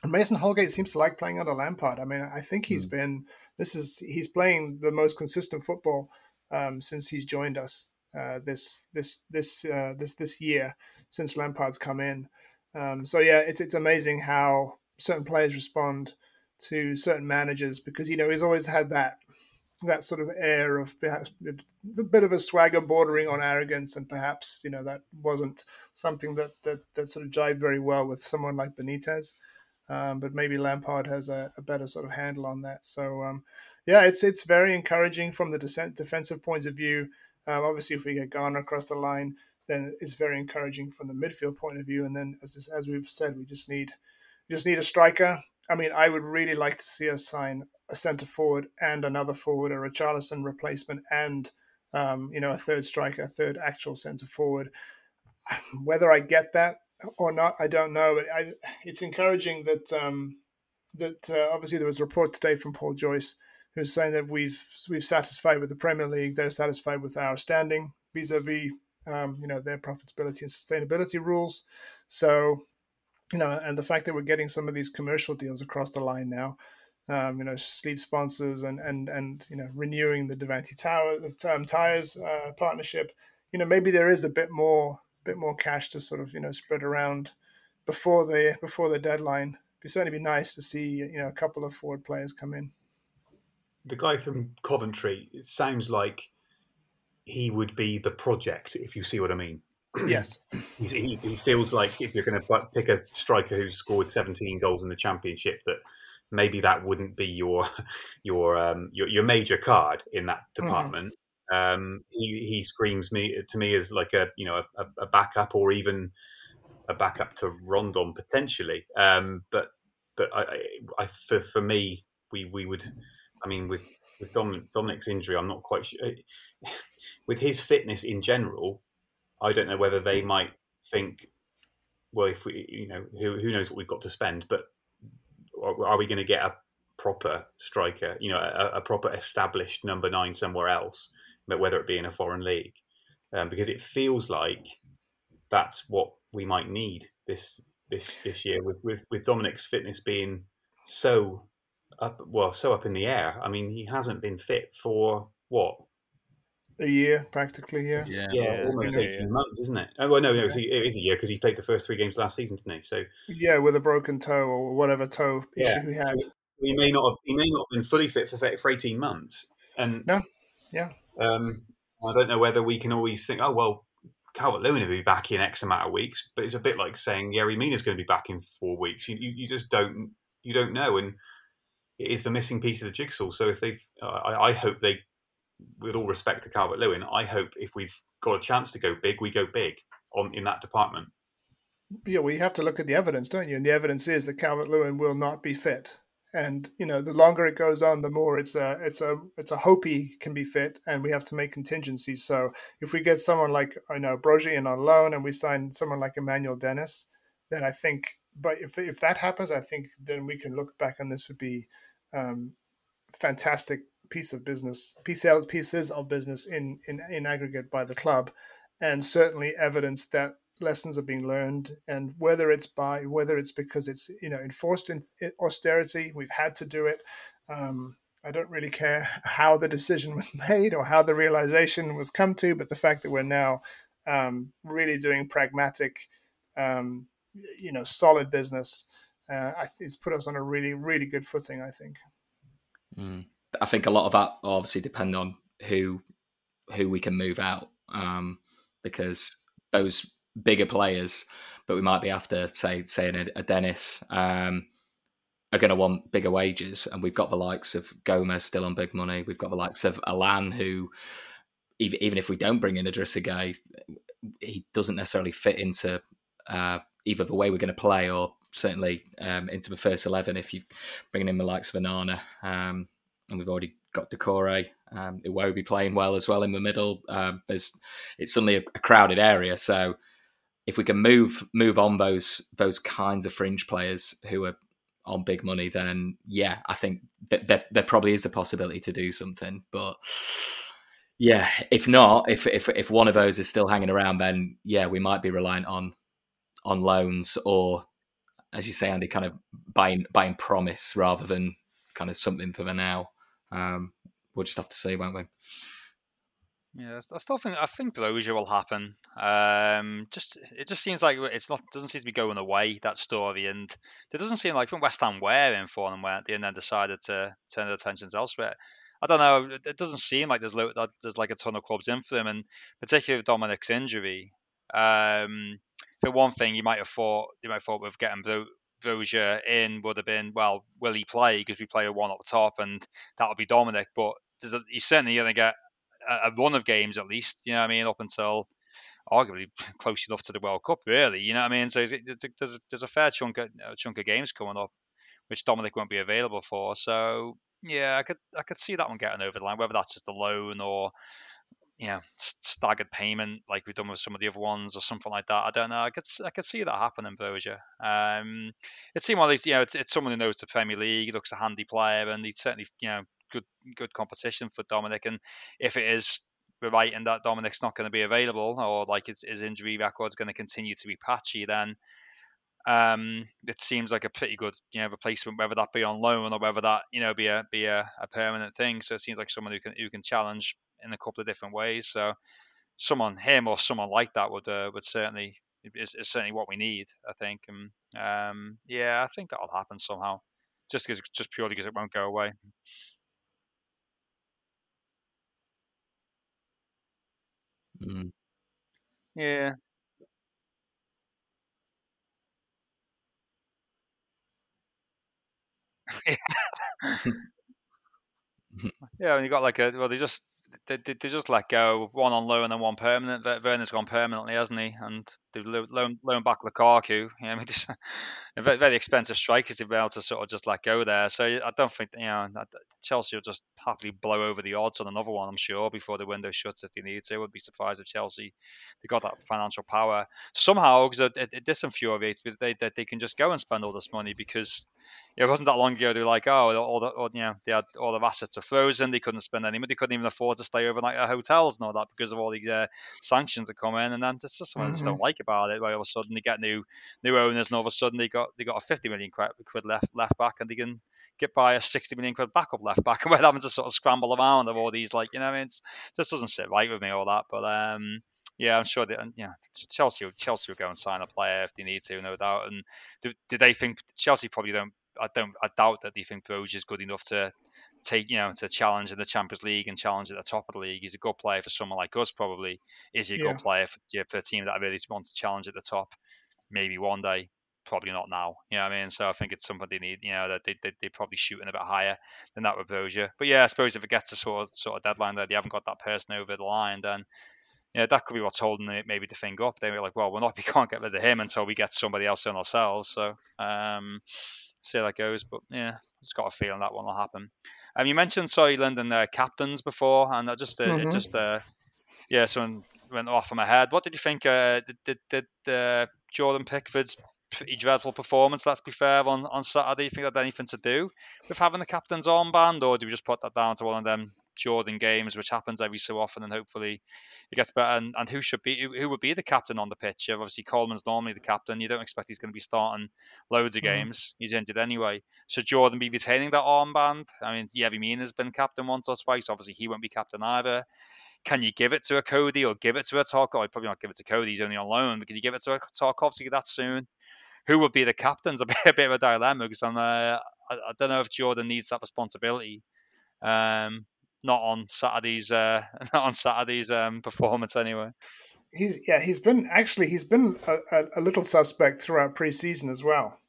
and Mason Holgate seems to like playing under Lampard. I mean, I think he's mm. been this is he's playing the most consistent football um, since he's joined us uh, this this this uh, this this year since Lampard's come in. Um, so yeah, it's it's amazing how certain players respond to certain managers because you know he's always had that that sort of air of perhaps a bit of a swagger bordering on arrogance and perhaps you know that wasn't something that that, that sort of jived very well with someone like Benitez. Um, but maybe Lampard has a, a, better sort of handle on that. So um, yeah it's it's very encouraging from the defensive point of view um, obviously if we get Garner across the line then it's very encouraging from the midfield point of view and then as as we've said we just need we just need a striker I mean, I would really like to see us sign a centre forward and another forward, or a Richarlison replacement, and um, you know a third striker, a third actual centre forward. Whether I get that or not, I don't know. But I, it's encouraging that um, that uh, obviously there was a report today from Paul Joyce who's saying that we've we've satisfied with the Premier League. They're satisfied with our standing vis-a-vis um, you know their profitability and sustainability rules. So you know, and the fact that we're getting some of these commercial deals across the line now, um, you know, sleeve sponsors and and and you know, renewing the Davanti Tower um, tires uh, partnership. You know, maybe there is a bit more bit more cash to sort of you know spread around before the before the deadline. It'd certainly be nice to see you know a couple of forward players come in. The guy from Coventry it sounds like he would be the project, if you see what I mean. Yes, he, he feels like if you're going to pick a striker who's scored 17 goals in the championship, that maybe that wouldn't be your your um, your, your major card in that mm-hmm. department. Mm. Um, he, he screams me to me as like a you know a, a backup or even a backup to Rondon potentially. Um, but but I, I, for for me we we would I mean with with Dominic, Dominic's injury I'm not quite sure with his fitness in general I don't know whether they might think well if we you know who who knows what we've got to spend but are we going to get a proper striker, you know, a, a, proper established number nine somewhere else, but whether it be in a foreign league, um, because it feels like that's what we might need this this this year with with, with Dominic's fitness being so up well so up in the air. I mean, he hasn't been fit for what a year practically, yeah. Yeah, yeah almost 18 yeah. months, isn't it? Oh, well, no, no, it is a year because he played the first three games last season, didn't he? So Yeah, with a broken toe or whatever toe yeah. issue he had. So he may not have, he may not have been fully fit for, for 18 months. And No, yeah. Um, I don't know whether we can always think, oh, well, Calvert Lewin will be back in X amount of weeks, but it's a bit like saying Yerry Mina's going to be back in four weeks. You, you, you, just don't you don't know, and it is the missing piece of the jigsaw. So if they, uh, I, I hope they with all respect to Calvert Lewin, I hope if we've got a chance to go big, we go big on in that department. Yeah, well, you have to look at the evidence, don't you? And the evidence is that Calvert Lewin will not be fit. And you know, the longer it goes on, the more it's a it's a it's a hope he can be fit, and we have to make contingencies. So if we get someone like I know Broja in on loan, and we sign someone like Emmanuel Dennis, then I think. But if if that happens, I think then we can look back, and this would be um, fantastic piece of business, pieces pieces of business in, in in aggregate by the club, and certainly evidence that lessons are being learned. And whether it's by whether it's because it's you know enforced in austerity, we've had to do it. Um, I don't really care how the decision was made or how the realization was come to, but the fact that we're now um, really doing pragmatic, um, you know, solid business, uh, it's put us on a really, really good footing. I think. Mm. I think a lot of that obviously depend on who who we can move out um, because those bigger players, but we might be after say saying a, a Dennis um, are going to want bigger wages, and we've got the likes of Gomes still on big money. We've got the likes of Allan, who. Even, even if we don't bring in Idrissa Gueye, he doesn't necessarily fit into uh, either the way we're going to play or certainly um, into the first 11 if you're bringing in the likes of Onana. Um, and we've already got Doucouré, um, Iwobi playing well as well in the middle. Um, there's it's suddenly a, a, crowded area, so if we can move move on those those kinds of fringe players who are on big money, then yeah, I think that, that there probably is a possibility to do something. But yeah, if not, if if if one of those is still hanging around, then yeah, we might be reliant on on loans or, as you say, Andy, kind of buying buying promise rather than kind of something for the now. Um, we'll just have to see, won't we? Yeah, I still think I think Broja will happen. Um, just it just seems like it's not doesn't seem to be going away that story, and it doesn't seem like from West Ham were in for them went and then decided to turn their attentions elsewhere. I don't know. It doesn't seem like there's that there's like a ton of clubs in for them, and particularly with Dominic's injury. Um, for one thing, you might have thought you might have thought with getting Bro- in would have been, well, will he play? Because we play a one up top, and that would be Dominic. But a, he's certainly going to get a, a, run of games at least. You know what I mean? Up until arguably close enough to the World Cup, really. You know what I mean? So there's a, there's a fair chunk of, a chunk of games coming up, which Dominic won't be available for. So yeah, I could I could see that one getting over the line, whether that's just a loan or you know staggered payment like we've done with some of the other ones or something like that. I don't know. I could I could see that happening, Broja. Um, it seemed like you know it's, it's someone who knows the Premier League, looks a handy player, and he's certainly you know good good competition for Dominic. And if it is right and that Dominic's not going to be available or like his, his injury record is going to continue to be patchy, then um, it seems like a pretty good you know replacement, whether that be on loan or whether that you know be a be a, a permanent thing. So it seems like someone who can who can challenge in a couple of different ways. So someone him or someone like that would uh, would certainly is, is, certainly what we need. I think, and um, yeah, I think that'll happen somehow. Just because, just purely because it won't go away. Mm. Yeah. Yeah, yeah and you got like a well, they just they, they, just let go one on loan and then one permanent. Werner's gone permanently, hasn't he? And they've loaned, loaned back Lukaku. Yeah, I mean, just, very, very expensive strikers to be able to sort of just let go there. So I don't think you know Chelsea will just happily blow over the odds on another one. I'm sure before the window shuts if they need to. I would be surprised if Chelsea they got that financial power somehow because it, it, it disinfuriates me that they that they can just go and spend all this money because it wasn't that long ago they were like, oh, all the all, you know they had all the assets are frozen, they couldn't spend any money, they couldn't even afford to stay overnight at hotels and all that because of all the uh, sanctions that come in, and then it's just something mm-hmm. I just don't mm-hmm. like about it. Where all of a sudden they get new new owners, and all of a sudden they got they got a 50 million quid left left back, and they can get by a 60 million quid backup left back, and we're having to sort of scramble around of all these like you know, I mean, it just doesn't sit right with me all that, but um yeah, I'm sure that yeah, Chelsea Chelsea will go and sign a player if they need to, no doubt. And do, do they think Chelsea probably don't I don't I doubt that they think Broja is good enough to take you know to challenge in the Champions League and challenge at the top of the league. He's a good player for someone like us, probably. Is he a yeah. good player for, yeah, for a team that really wants to challenge at the top? Maybe one day, probably not now. You know what I mean? So I think it's something they need. You know that they they, they probably shooting a bit higher than that with Broja. But yeah, I suppose if it gets a sort of sort of deadline that they haven't got that person over the line, then yeah, that could be what's holding it maybe the thing up. They were like, well, we're not, we can't get rid of him until we get somebody else in ourselves. So, um, see how that goes. But yeah, just got a feeling that one will happen. Um, you mentioned Soylent and their captains before, and I just uh, mm-hmm. just uh, yeah, someone went off of my head. What did you think? Uh, did did, did uh, Jordan Pickford's pretty dreadful performance, let's be fair, on, on Saturday. You think that had anything to do with having the captain's armband, or do we just put that down to one of them Jordan games, which happens every so often, and hopefully it gets better. And, and who should be who would be the captain on the pitch? Obviously, Coleman's normally the captain. You don't expect he's going to be starting loads of mm. games. He's injured anyway. Should Jordan be retaining that armband? I mean, Yerry Mina has been captain once or twice. Obviously, he won't be captain either. Can you give it to a Coady or give it to a Tarkov? I'd probably not give it to Coady. He's only on loan. But can you give it to a Tarkowski that soon? Who would be the captains? A bit, a bit of a dilemma because I'm, uh, I, I don't know if Jordan needs that responsibility. Um, not on Saturday's uh, not on Saturday's um, performance anyway. He's yeah he's been actually he's been a, a, little suspect throughout preseason as well,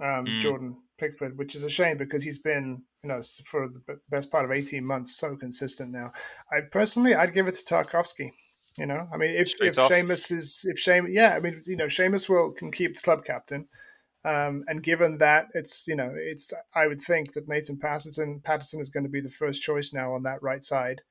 um, mm. Jordan Pickford, which is a shame because he's been you know for the best part of eighteen months so consistent now. I personally I'd give it to Tarkowski. You know, I mean, if Straight if off. Seamus is if Seamus, yeah, I mean, you know, Seamus will can keep the club captain. Um, and given that it's you know it's I would think that Nathan Patterson Patterson is going to be the first choice now on that right side.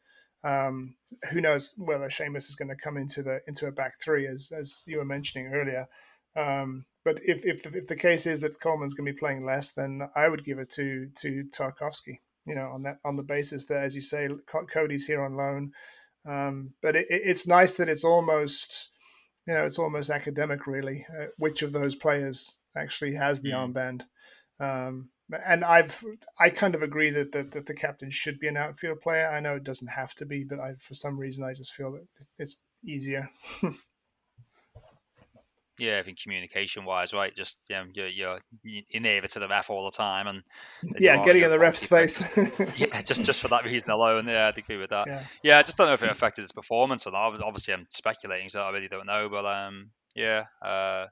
Um, who knows whether Seamus is going to come into the into a back three as as you were mentioning earlier. Um, but if if the, if the case is that Coleman's going to be playing less, then I would give it to to Tarkowski. You know, on that on the basis that, as you say, Coady's here on loan. Um, but it, it's nice that it's almost, you know, it's almost academic, really. Uh, which of those players actually has the mm. armband. Um, and I've I kind of agree that, that that the captain should be an outfield player. I know it doesn't have to be, but I for some reason I just feel that it's easier. yeah, I think communication wise, right? Just you know, you're you're you're near to the ref all the time, and yeah, getting in the ref's face. yeah, just just for that reason alone, yeah, I'd agree with that. Yeah. yeah, I just don't know if it affected his performance or not. Obviously, I'm speculating, so I really don't know. But um, yeah, uh,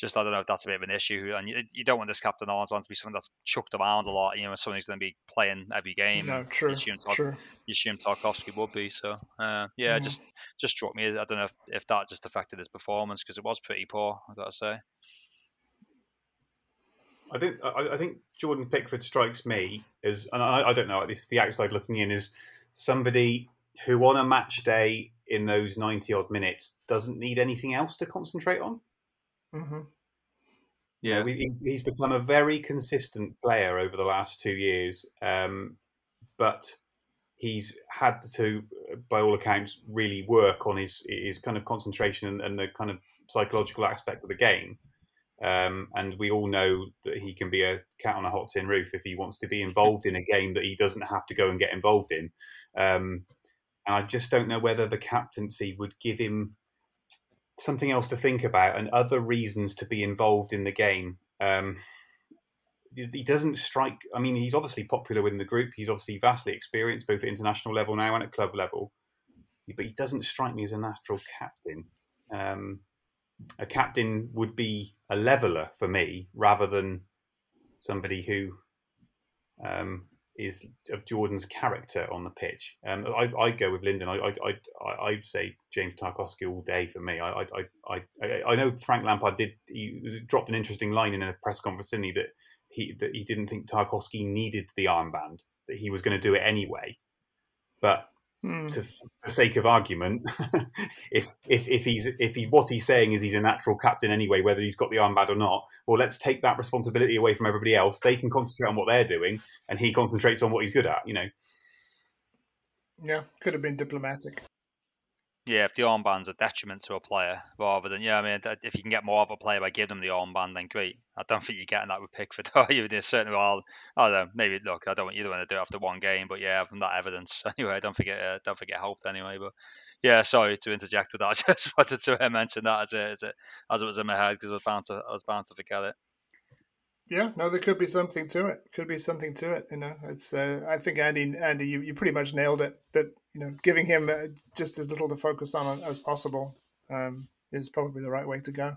just I don't know if that's a bit of an issue. And you, you don't want this captain always wants to be something that's chucked around a lot. You know, someone who's going to be playing every game. No, true. You assume, true. You assume Tarkowski would be. So uh, yeah, mm. just just struck me. I don't know if, if that just affected his performance because it was pretty poor. I got to say. I think I, I, think Jordan Pickford strikes me as, and I, I don't know, this the outside looking in is somebody who on a match day in those ninety odd minutes doesn't need anything else to concentrate on. Mm-hmm. Yeah, you know, he's become a very consistent player over the last two years, um, but he's had to, by all accounts, really work on his his kind of concentration and, and the kind of psychological aspect of the game. Um, and we all know that he can be a cat on a hot tin roof if he wants to be involved in a game that he doesn't have to go and get involved in. Um, and I just don't know whether the captaincy would give him something else to think about and other reasons to be involved in the game. Um, he doesn't strike. I mean, he's obviously popular within the group. He's obviously vastly experienced, both at international level now and at club level. But he doesn't strike me as a natural captain. Um, a captain would be a leveler for me rather than somebody who um, is of Jordan's character on the pitch. Um, I, I go with Lyndon. I, I, I, I'd say James Tarkowski all day for me. I, I, I, I, I know Frank Lampard did. He dropped an interesting line in a press conference, didn't he? That he that he didn't think Tarkowski needed the armband. That he was going to do it anyway. But Hmm. To, for sake of argument, if if if he's if he what he's saying is he's a natural captain anyway, whether he's got the armband or not, well, let's take that responsibility away from everybody else. They can concentrate on what they're doing, and he concentrates on what he's good at. You know. Yeah, could have been diplomatic yeah, if the armband's a detriment to a player rather than yeah, I mean, if you can get more of a player by giving them the armband, then great. I don't think you're getting that with Pickford, are you? There's certainly, well, I don't know, maybe look, I don't want you to want to do it after one game, but yeah, from that evidence, anyway, don't it, uh, don't think it helped anyway. But yeah, sorry to interject with that. I just wanted to uh, mention that as it, as it as it was in my head because I was to I was bound to forget it. Yeah, no, there could be something to it. Could be something to it. You know, it's. Uh, I think Andy, Andy, you, you pretty much nailed it. That you know, giving him uh, just as little to focus on as possible um, is probably the right way to go.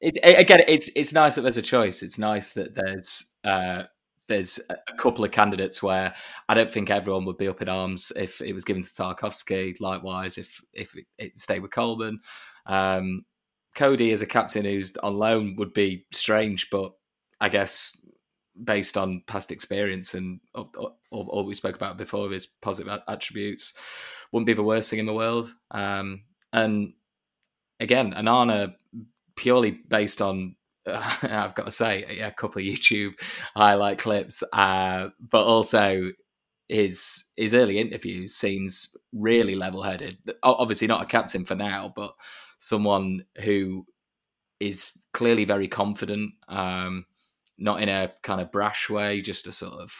It, again, it's it's nice that there's a choice. It's nice that there's uh, there's a couple of candidates where I don't think everyone would be up in arms if it was given to Tarkowski. Likewise, if if it stayed with Coleman, um, Coady as a captain who's on loan would be strange, but I guess based on past experience and all, we spoke about before his positive attributes wouldn't be the worst thing in the world. Um, and again Onana purely based on uh, I've got to say a couple of YouTube highlight clips uh, but also his his early interviews seems really level headed obviously not a captain for now but someone who is clearly very confident um, not in a kind of brash way, just a sort of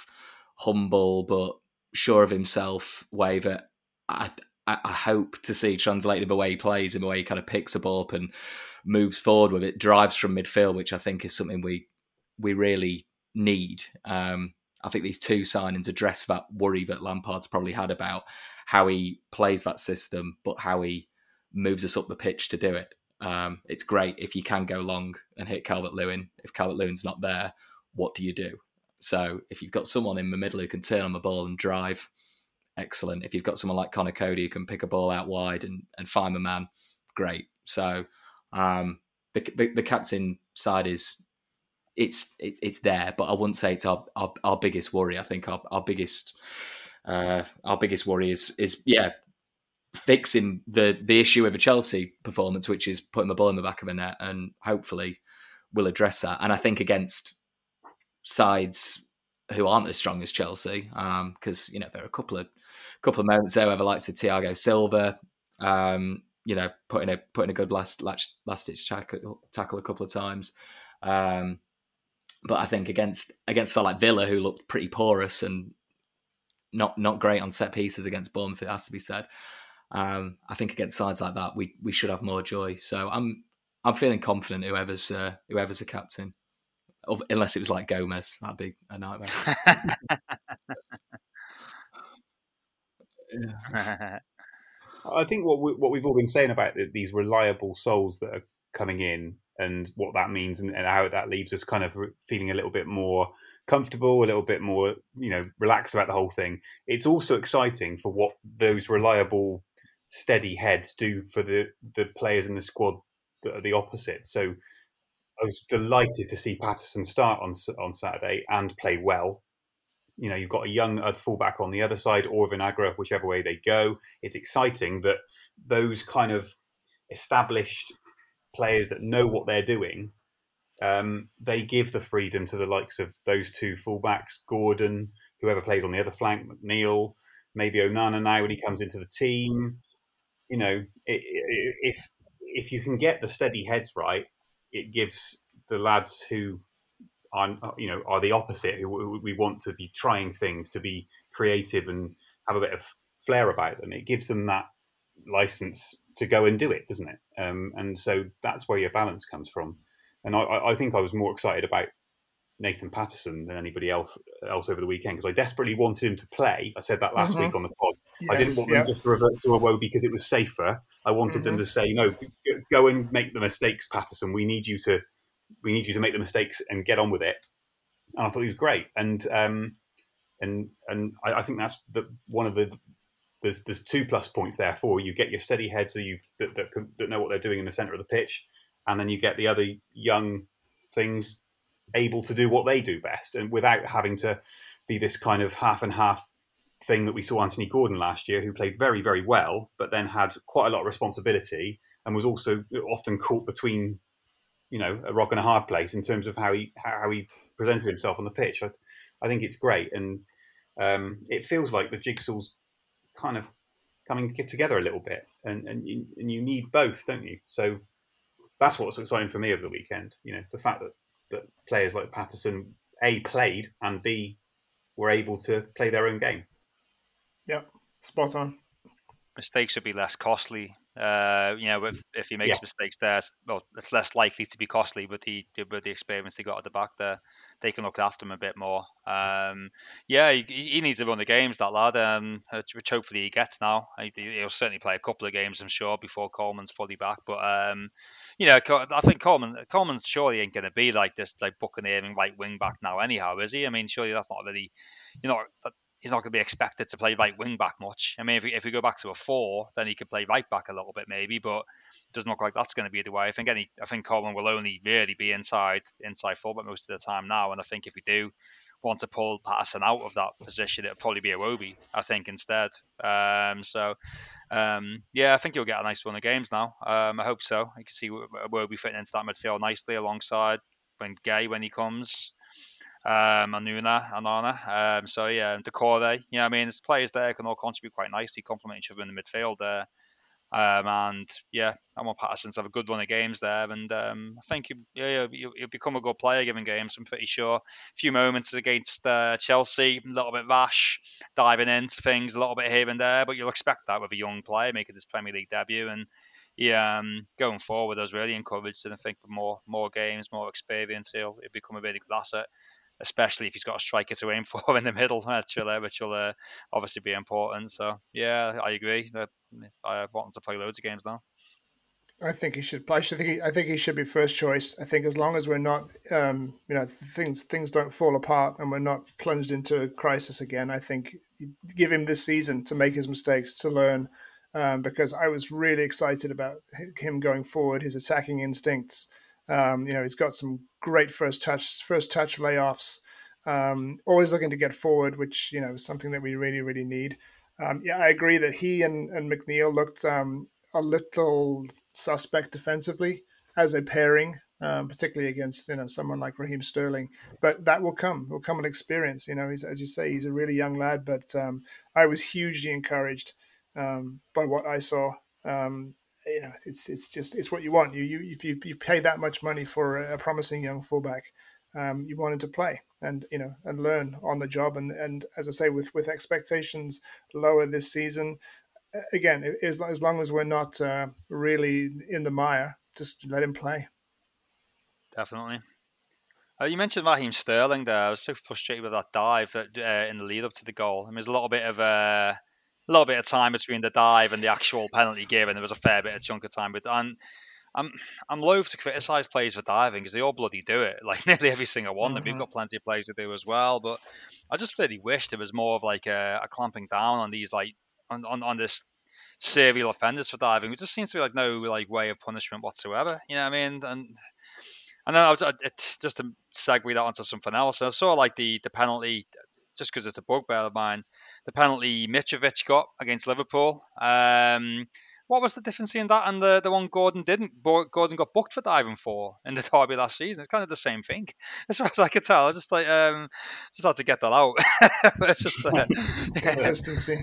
humble but sure of himself way that I, I hope to see translated the way he plays, in the way he kind of picks a ball up and moves forward with it, drives from midfield, which I think is something we we really need. Um, I think these two signings address that worry that Lampard's probably had about how he plays that system, but how he moves us up the pitch to do it. Um, it's great if you can go long and hit Calvert Lewin. If Calvert Lewin's not there, what do you do? So if you've got someone in the middle who can turn on the ball and drive, excellent. If you've got someone like Conor Coady who can pick a ball out wide and, and find the man, great. So um, the, the, the captain side is it's it's there, but I wouldn't say it's our our, our biggest worry. I think our our biggest uh, our biggest worry is is yeah fixing the the issue of a Chelsea performance, which is putting the ball in the back of the net, and hopefully will address that. And I think against sides who aren't as strong as Chelsea, because um, you know there are a couple of couple of moments there where the likes of Thiago Silva, um, you know, putting a putting a good last last last ditch tackle, tackle a couple of times. Um, but I think against against like Villa, who looked pretty porous and not not great on set pieces against Bournemouth, it has to be said. Um, I think against sides like that, we we should have more joy. So I'm I'm feeling confident. Whoever's uh, whoever's a captain, unless it was like Gomes, that'd be a nightmare. I think what we, what we've all been saying about these reliable souls that are coming in and what that means and, and, how that leaves us kind of feeling a little bit more comfortable, a little bit more you know relaxed about the whole thing. It's also exciting for what those reliable steady heads do for the the players in the squad that are the opposite. So I was delighted to see Patterson start on on Saturday and play well. You know, you've got a young fullback on the other side, or Vinagre, whichever way they go. It's exciting that those kind of established players that know what they're doing, um, they give the freedom to the likes of those two fullbacks, Gordon, whoever plays on the other flank, McNeil, maybe Onana now when he comes into the team you know, if if you can get the steady heads right, it gives the lads who are you know are the opposite who we want to be trying things to be creative and have a bit of flair about them it gives them that license to go and do it doesn't it um, and so that's where your balance comes from and I, I think I was more excited about Nathan Patterson than anybody else else over the weekend because I desperately wanted him to play. I said that last mm-hmm. week on the pod. Yes, I didn't want them just to revert to Iwobi because it was safer. I wanted mm-hmm. them to say, "No, go and make the mistakes, Patterson. We need you to, we need you to make the mistakes and get on with it." And I thought he was great, and um, and and I, I think that's the, one of the there's there's two plus points there for you. Get your steady heads so you that, that, that know what they're doing in the center of the pitch, and then you get the other young things able to do what they do best and without having to be this kind of half and half thing that we saw Anthony Gordon last year, who played very, very well, but then had quite a lot of responsibility and was also often caught between, you know, a rock and a hard place in terms of how he how he presented himself on the pitch. I, I think it's great, and um, it feels like the jigsaw's kind of coming together a little bit, and and you, and you need both, don't you? So that's what's exciting for me over the weekend. You know, the fact that that players like Patterson a played and b were able to play their own game. Yeah, spot on. Mistakes should be less costly. Uh, you know, if, if he makes yeah. mistakes there, well, it's less likely to be costly with the with the experience they got at the back there. They can look after him a bit more. Um, yeah, he, he, needs to run the games, that lad, um, which hopefully he gets now. He'll certainly play a couple of games, I'm sure, before Coleman's fully back. But um, you know, I think Coleman Coleman's surely ain't going to be like this, like buccaneering right wing back now, anyhow, is he? I mean, surely that's not really, you know, he's not going to be expected to play right wing back much. I mean, if we, if we go back to a four, then he could play right back a little bit maybe, but it doesn't look like that's going to be the way. I think any, I think Coleman will only really be inside inside fullback most of the time now, and I think if we do want to pull Patterson out of that position, it'll probably be a Iwobi, I think, instead. Um, so, um, yeah, I think you'll get a nice run of games now. Um, I hope so. You can see Iwobi fitting into that midfield nicely alongside when Gueye when he comes. Um, Anuna, Anana. Um, so yeah, Doucouré. Yeah, I mean, there's players there can all contribute quite nicely, complement each other in the midfield there. Um, and yeah, I want Patterson to have a good run of games there, and um, I think you, yeah, you, will become a good player given games. I'm pretty sure. A few moments against uh, Chelsea, a little bit rash, diving into things a little bit here and there, but you'll expect that with a young player making his Premier League debut. And yeah, um, going forward, I was really encouraged, and I think more more games, more experience, he'll, he'll become a really good asset especially if he's got a striker to aim for in the middle, which will, uh, which will uh, obviously be important. So yeah, I agree. I want him to play loads of games now. I think he should. I think. He, I think he should be first choice. I think as long as we're not, um, you know, things things don't fall apart and we're not plunged into crisis again. I think give him this season to make his mistakes, to learn, um, because I was really excited about him going forward. His attacking instincts, um, you know, he's got some great first touch, first touch layoffs. Um, always looking to get forward, which you know is something that we really, really need. Um, yeah, I agree that he and, and McNeil looked um, a little suspect defensively as a pairing, um, particularly against you know someone like Raheem Sterling. But that will come. Will come with experience. You know, he's as you say, he's a really young lad. But um, I was hugely encouraged by what I saw um, you know, it's it's just it's what you want. You you if you you pay that much money for a promising young fullback, um, you want him to play and you know and learn on the job. And and as I say, with with expectations lower this season, again, as as long as we're not uh, really in the mire, just let him play. Definitely. Uh, you mentioned Raheem Sterling there. I was so frustrated with that dive that uh, in the lead up to the goal. I mean, there's a little bit of a uh, a little bit of time between the dive and the actual penalty given. There was a fair bit of chunk of time, but and I'm I'm loath to criticise players for diving because they all bloody do it. Like nearly every single one. Mm-hmm. We've got plenty of players to do as well, but I just really wish there was more of like a, a clamping down on these like on, on, on this serial offenders for diving. It just seems to be like no like way of punishment whatsoever. You know what I mean? And and then I was it, just to segue that onto something else. I saw like the the penalty just because it's a bugbear of mine the penalty Mitrovic got against Liverpool. Um, what was the difference in that and the, the one Gordon didn't? Gordon got booked for diving for in the derby last season. It's kind of the same thing, as far as I could tell. I just like um, just had to get that out. it's just uh, consistency.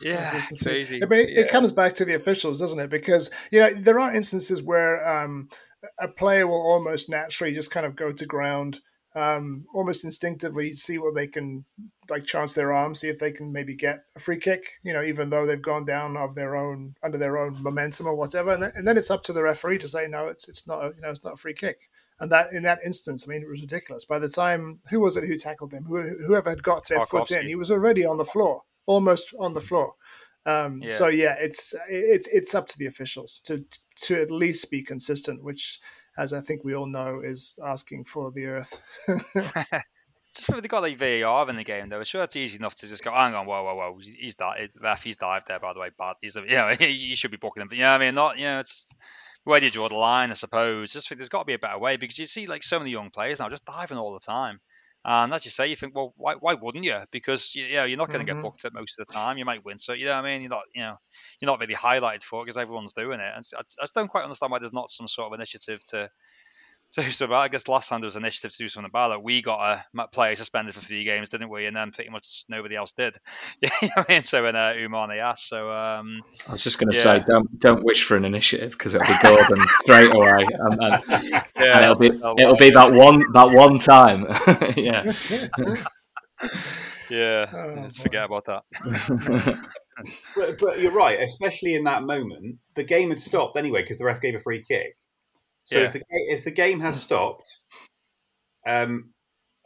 Yeah, consistency. mean, it, it comes back to the officials, doesn't it? Because you know there are instances where um, a player will almost naturally just kind of go to ground, um, almost instinctively see what they can like chance their arm, see if they can maybe get a free kick. You know, even though they've gone down of their own under their own momentum or whatever, and then, and then it's up to the referee to say no, it's it's not a, you know it's not a free kick. And that in that instance, I mean, it was ridiculous. By the time who was it who tackled him? Who, whoever had got their foot in, he was already on the floor, almost on the floor. Um, Yeah. So yeah, it's it's it's up to the officials to to at least be consistent, which, as I think we all know, is asking for the earth. Just whether they got like VAR in the game, though. Sure, it's easy enough to just go, hang on, whoa, whoa, whoa, he's, ref, he's dived there, by the way, but He's, you know, you should be booking him. But, you know I mean? Not, you know, it's just, where do you draw the line, I suppose? Just think there's got to be a better way because you see, like, so many young players now just diving all the time. And as you say, you think, well, why, why wouldn't you? Because you, you know, you're not going to Mhm. get booked for it most of the time. You might win, so you know what I mean. You're not, you know, you're not really highlighted for it because everyone's doing it. And I, I just don't quite understand why there's not some sort of initiative to so, so I guess last time there was an initiative to do something about it, we got a player suspended for three games, didn't we? And then pretty much nobody else did. you know I mean? So when uh, Umane asked, so um, I was just going to Yeah. say, don't don't wish for an initiative because it'll be Gordon straight away, and, and, yeah, and it'll be that'll it'll be that one that one time. yeah. yeah. Oh, let's forget about that. But, but you're right, especially in that moment, the game had stopped anyway because the ref gave a free kick. So Yeah. if, the, if the game has stopped, um,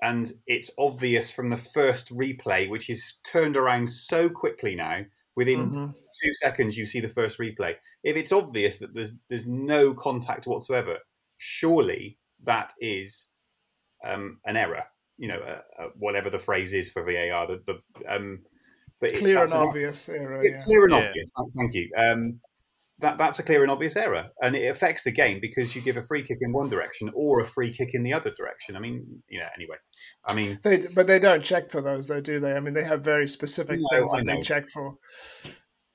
and it's obvious from the first replay, which is turned around so quickly now, within Mhm. two seconds you see the first replay. If it's obvious that there's there's no contact whatsoever, surely that is um, an error. You know, uh, uh, whatever the phrase is for VAR. The, the um, but Clear that's and obvious error. yeah, clear and Yeah. obvious. Thank- Thank you. Um, that that's a clear and obvious error, and it affects the game because you give a free kick in one direction or a free kick in the other direction. I mean, you know. Anyway, I mean, They, but they don't check for those, though, do they? I mean, they have very specific No, things I that they check for,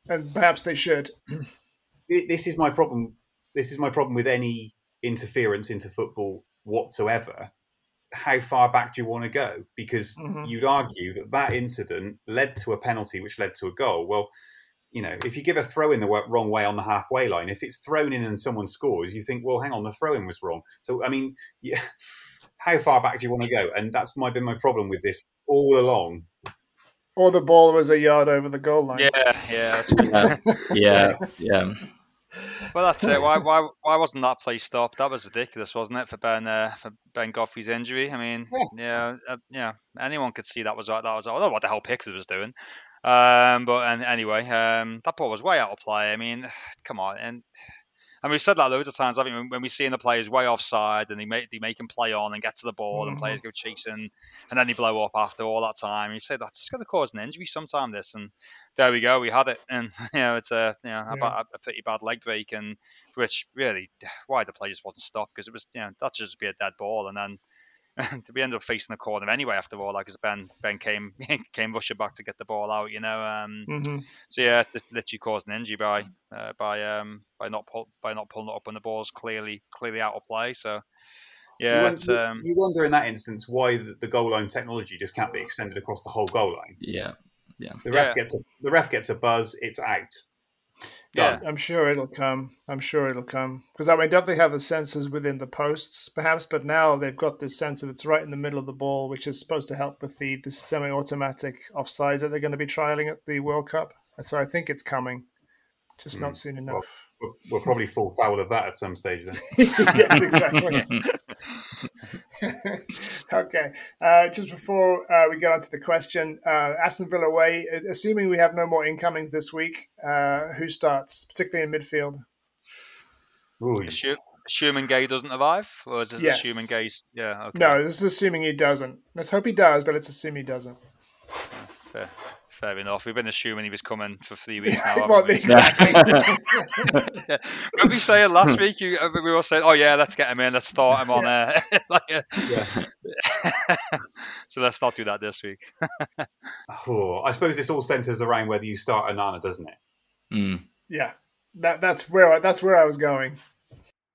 and perhaps they should. this is my problem. This is my problem with any interference into football whatsoever. How far back do you want to go? Because Mhm. you'd argue that that incident led to a penalty, which led to a goal. Well, you know, if you give a throw in the wrong way on the halfway line, if it's thrown in and someone scores, you think, well, hang on, the throw in was wrong. So, I mean, yeah, how far back do you want to go? And that's my been my problem with this all along. Or the ball was a yard over the goal line. Yeah, yeah. yeah, yeah, yeah. Well, that's it. Why, why, why wasn't that play stopped? That was ridiculous, wasn't it, for Ben, uh, for Ben Godfrey's injury? I mean, yeah, uh, yeah. Anyone could see that was that was. I don't know what the hell Pickford was doing. Um, but and anyway, um, that ball was way out of play. I mean, come on, and and we said that loads of times. I mean, when, we see in the players way offside and they make they make him play on and get to the ball and Mhm. players go chasing and then they blow up after all that time. You say that's going to cause an injury sometime. This and there we go, we had it, and you know it's a you know a, Yeah. ba- a pretty bad leg break, and which really why the play just wasn't stopped because it was you know that should just be a dead ball, and then to be end up facing the corner anyway after all, like because Ben Ben came came rushing back to get the ball out, you know. Um, hmm so yeah, it literally caused an injury by uh, by um by not pull, by not pulling it up when the ball's clearly clearly out of play. So you, yeah, wonder, um you wonder in that instance why the, the goal line technology just can't be extended across the whole goal line. Yeah, yeah. The ref Yeah. gets a the ref gets a buzz. It's out. Yeah. I'm sure it'll come. I'm sure it'll come. Because I mean, don't they have the sensors within the posts, perhaps? But now they've got this sensor that's right in the middle of the ball, which is supposed to help with the, the semi-automatic offsides that they're going to be trialing at the World Cup. So I think it's coming, just Hmm. not soon enough. We'll, we'll probably fall foul of that at some stage then. yes, exactly. okay. Uh, just before uh, we get on to the question, uh, Aston Villa away, assuming we have no more incomings this week, uh, who starts, particularly in midfield? Ooh, assuming Gueye doesn't arrive, or is this Yes. assuming Gueye? Yeah, okay. No, this is assuming he doesn't. Let's hope he does, but let's assume he doesn't. fair, fair enough. We've been assuming he was coming for three weeks now. haven't well, we? exactly. yeah. When we saying last week, you, uh, we were saying, "Oh yeah, let's get him in. Let's start him on." Uh, like, uh, yeah. so let's not do that this week. Oh, I suppose this all centres around whether you start Onana, doesn't it? Mm. yeah, that that's where I, that's where I was going.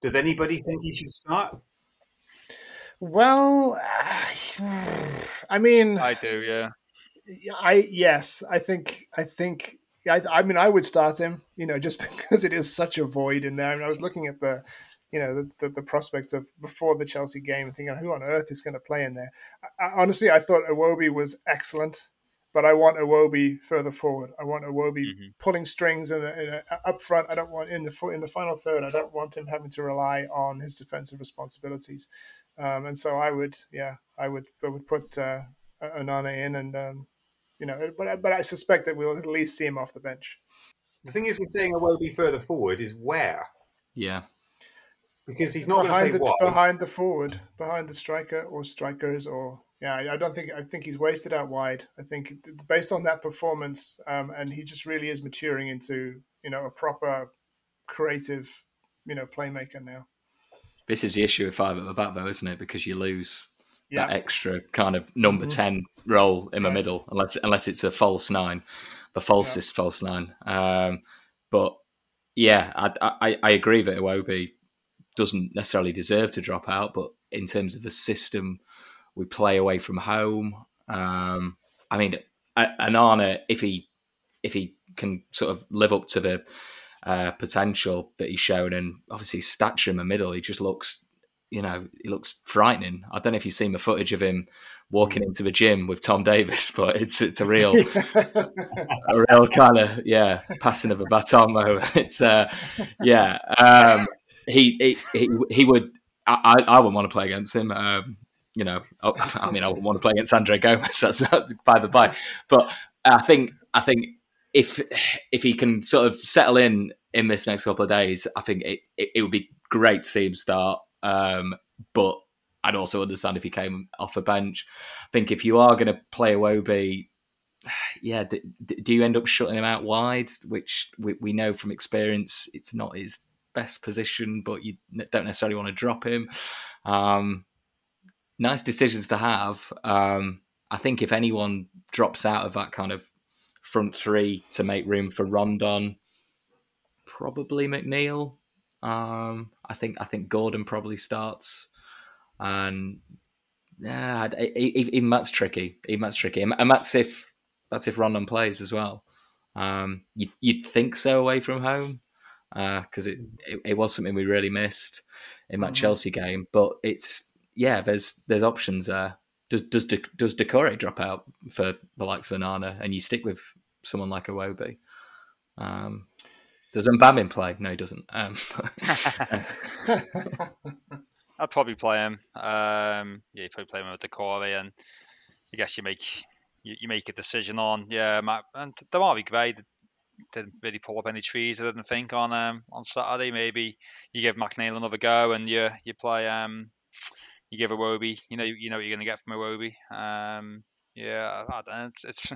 Does anybody think he should start? Well, I mean, I do, yeah. I yes, I think I think I, I mean, I would start him, you know, just because it is such a void in there. I mean, I was looking at the, you know, the, the, the prospects of before the Chelsea game and thinking, who on earth is going to play in there? I, honestly, I thought Iwobi was excellent, but I want Iwobi further forward. I want Iwobi mm-hmm. pulling strings in, the, in a, up front. I don't want in the in the final third. I don't want him having to rely on his defensive responsibilities. Um, and so I would, yeah, I would, I would put uh, Onana in, and um, you know, but but I suspect that we'll at least see him off the bench. The thing is, we're saying Iwobi further forward is where. Yeah. Because he's not behind the wide. behind the forward, behind the striker or strikers, or yeah, I don't think I think he's wasted out wide. I think based on that performance, um, and he just really is maturing into you know a proper creative, you know, playmaker now. This is the issue with five at the back, though, isn't it? Because you lose yeah. that extra kind of number mm-hmm. ten role in the middle, unless unless it's a false nine, the falsest yeah. false nine. Um, but yeah, I, I, I agree that Iwobi doesn't necessarily deserve to drop out, but in terms of the system we play away from home, um, I mean, Onana, if he if he can sort of live up to the uh, potential that he's shown, and obviously his stature in the middle, he just looks, you know, he looks frightening. I don't know if you've seen the footage of him walking into the gym with Tom Davies, but it's it's a real, a real kind of yeah, passing of a baton moment. It's uh, yeah, um, he, he he would. I, I wouldn't want to play against him. Um, you know, I mean, I wouldn't want to play against Andre Gomes. That's not by the by. But I think I think if if he can sort of settle in in this next couple of days, I think it, it, it would be great to see him start. Um, but I'd also understand if he came off a bench. I think if you are going to play Iwobi, yeah, do, do, you end up shutting him out wide? Which we, we know from experience, it's not his best position, but you don't necessarily want to drop him. Um, nice decisions to have. Um, I think if anyone drops out of that kind of front three to make room for Rondon. Probably McNeil. Um, I think I think Gordon probably starts, and yeah, even that's tricky. Even that's tricky, and that's if that's if Rondon plays as well. Um, you, would think so away from home because uh, it, it, it was something we really missed in that mm-hmm. Chelsea game. But it's yeah, there's there's options there does does does Doucouré drop out for the likes of Onana, and you stick with someone like Iwobi? Um, does Mbamin play? No, he doesn't. Um, I'd probably play him. Um, yeah, you probably play him with Doucouré, and I guess you make you, you, make a decision on yeah, Matt, and they might be great. Didn't really pull up any trees. I didn't think on um on Saturday. Maybe you give McNeil another go, and you you play um you give Iwobi, you know, you know what you're going to get from Iwobi. Um, yeah, I don't. It's, it's,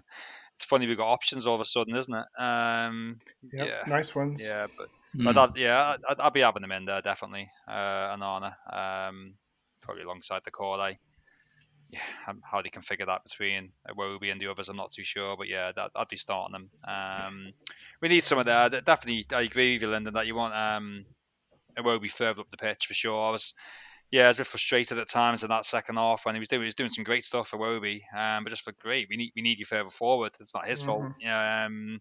it's funny we got options all of a sudden, isn't it? Um, yep, yeah, nice ones. Yeah, but mm. but I'd, yeah, I'd, I'd, be having them in there definitely. Uh, Onana, um, probably alongside Doucouré. Yeah, how they configure that between Iwobi and the others, I'm not too sure. But yeah, that, I'd be starting them. Um, we need some of that. Definitely, I agree with you, Lyndon, that you want um, Iwobi further up the pitch for sure. I was yeah, I was a bit frustrated at times in that second half when he was doing he was doing some great stuff for Wobi, um, but just for great, we need we need you further forward. It's not his mm-hmm. fault. You know, um,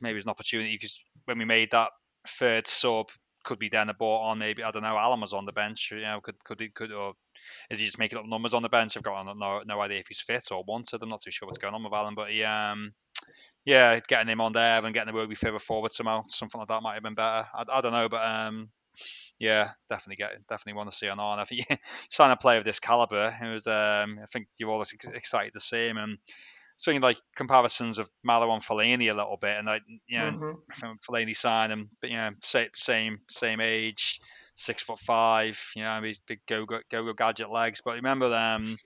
maybe it's an opportunity because when we made that third sub, could be then a bought on. Maybe I don't know. Allan was on the bench. You know, could could he could or is he just making up numbers on the bench? I've got no no idea if he's fit or wanted. I'm not too sure what's going on with Allan, but he um yeah, getting him on there and getting the Wobi further forward somehow, something like that might have been better. I, I don't know, but um yeah, definitely get definitely want to see on on. I think sign a player of this caliber. It was um, I think you're all excited to see him and swinging like comparisons of Malo and Fellaini a little bit, and like you know mm-hmm. Fellaini signed him, but you know same same age, six foot five. You know he's big go go go gadget legs. But remember um,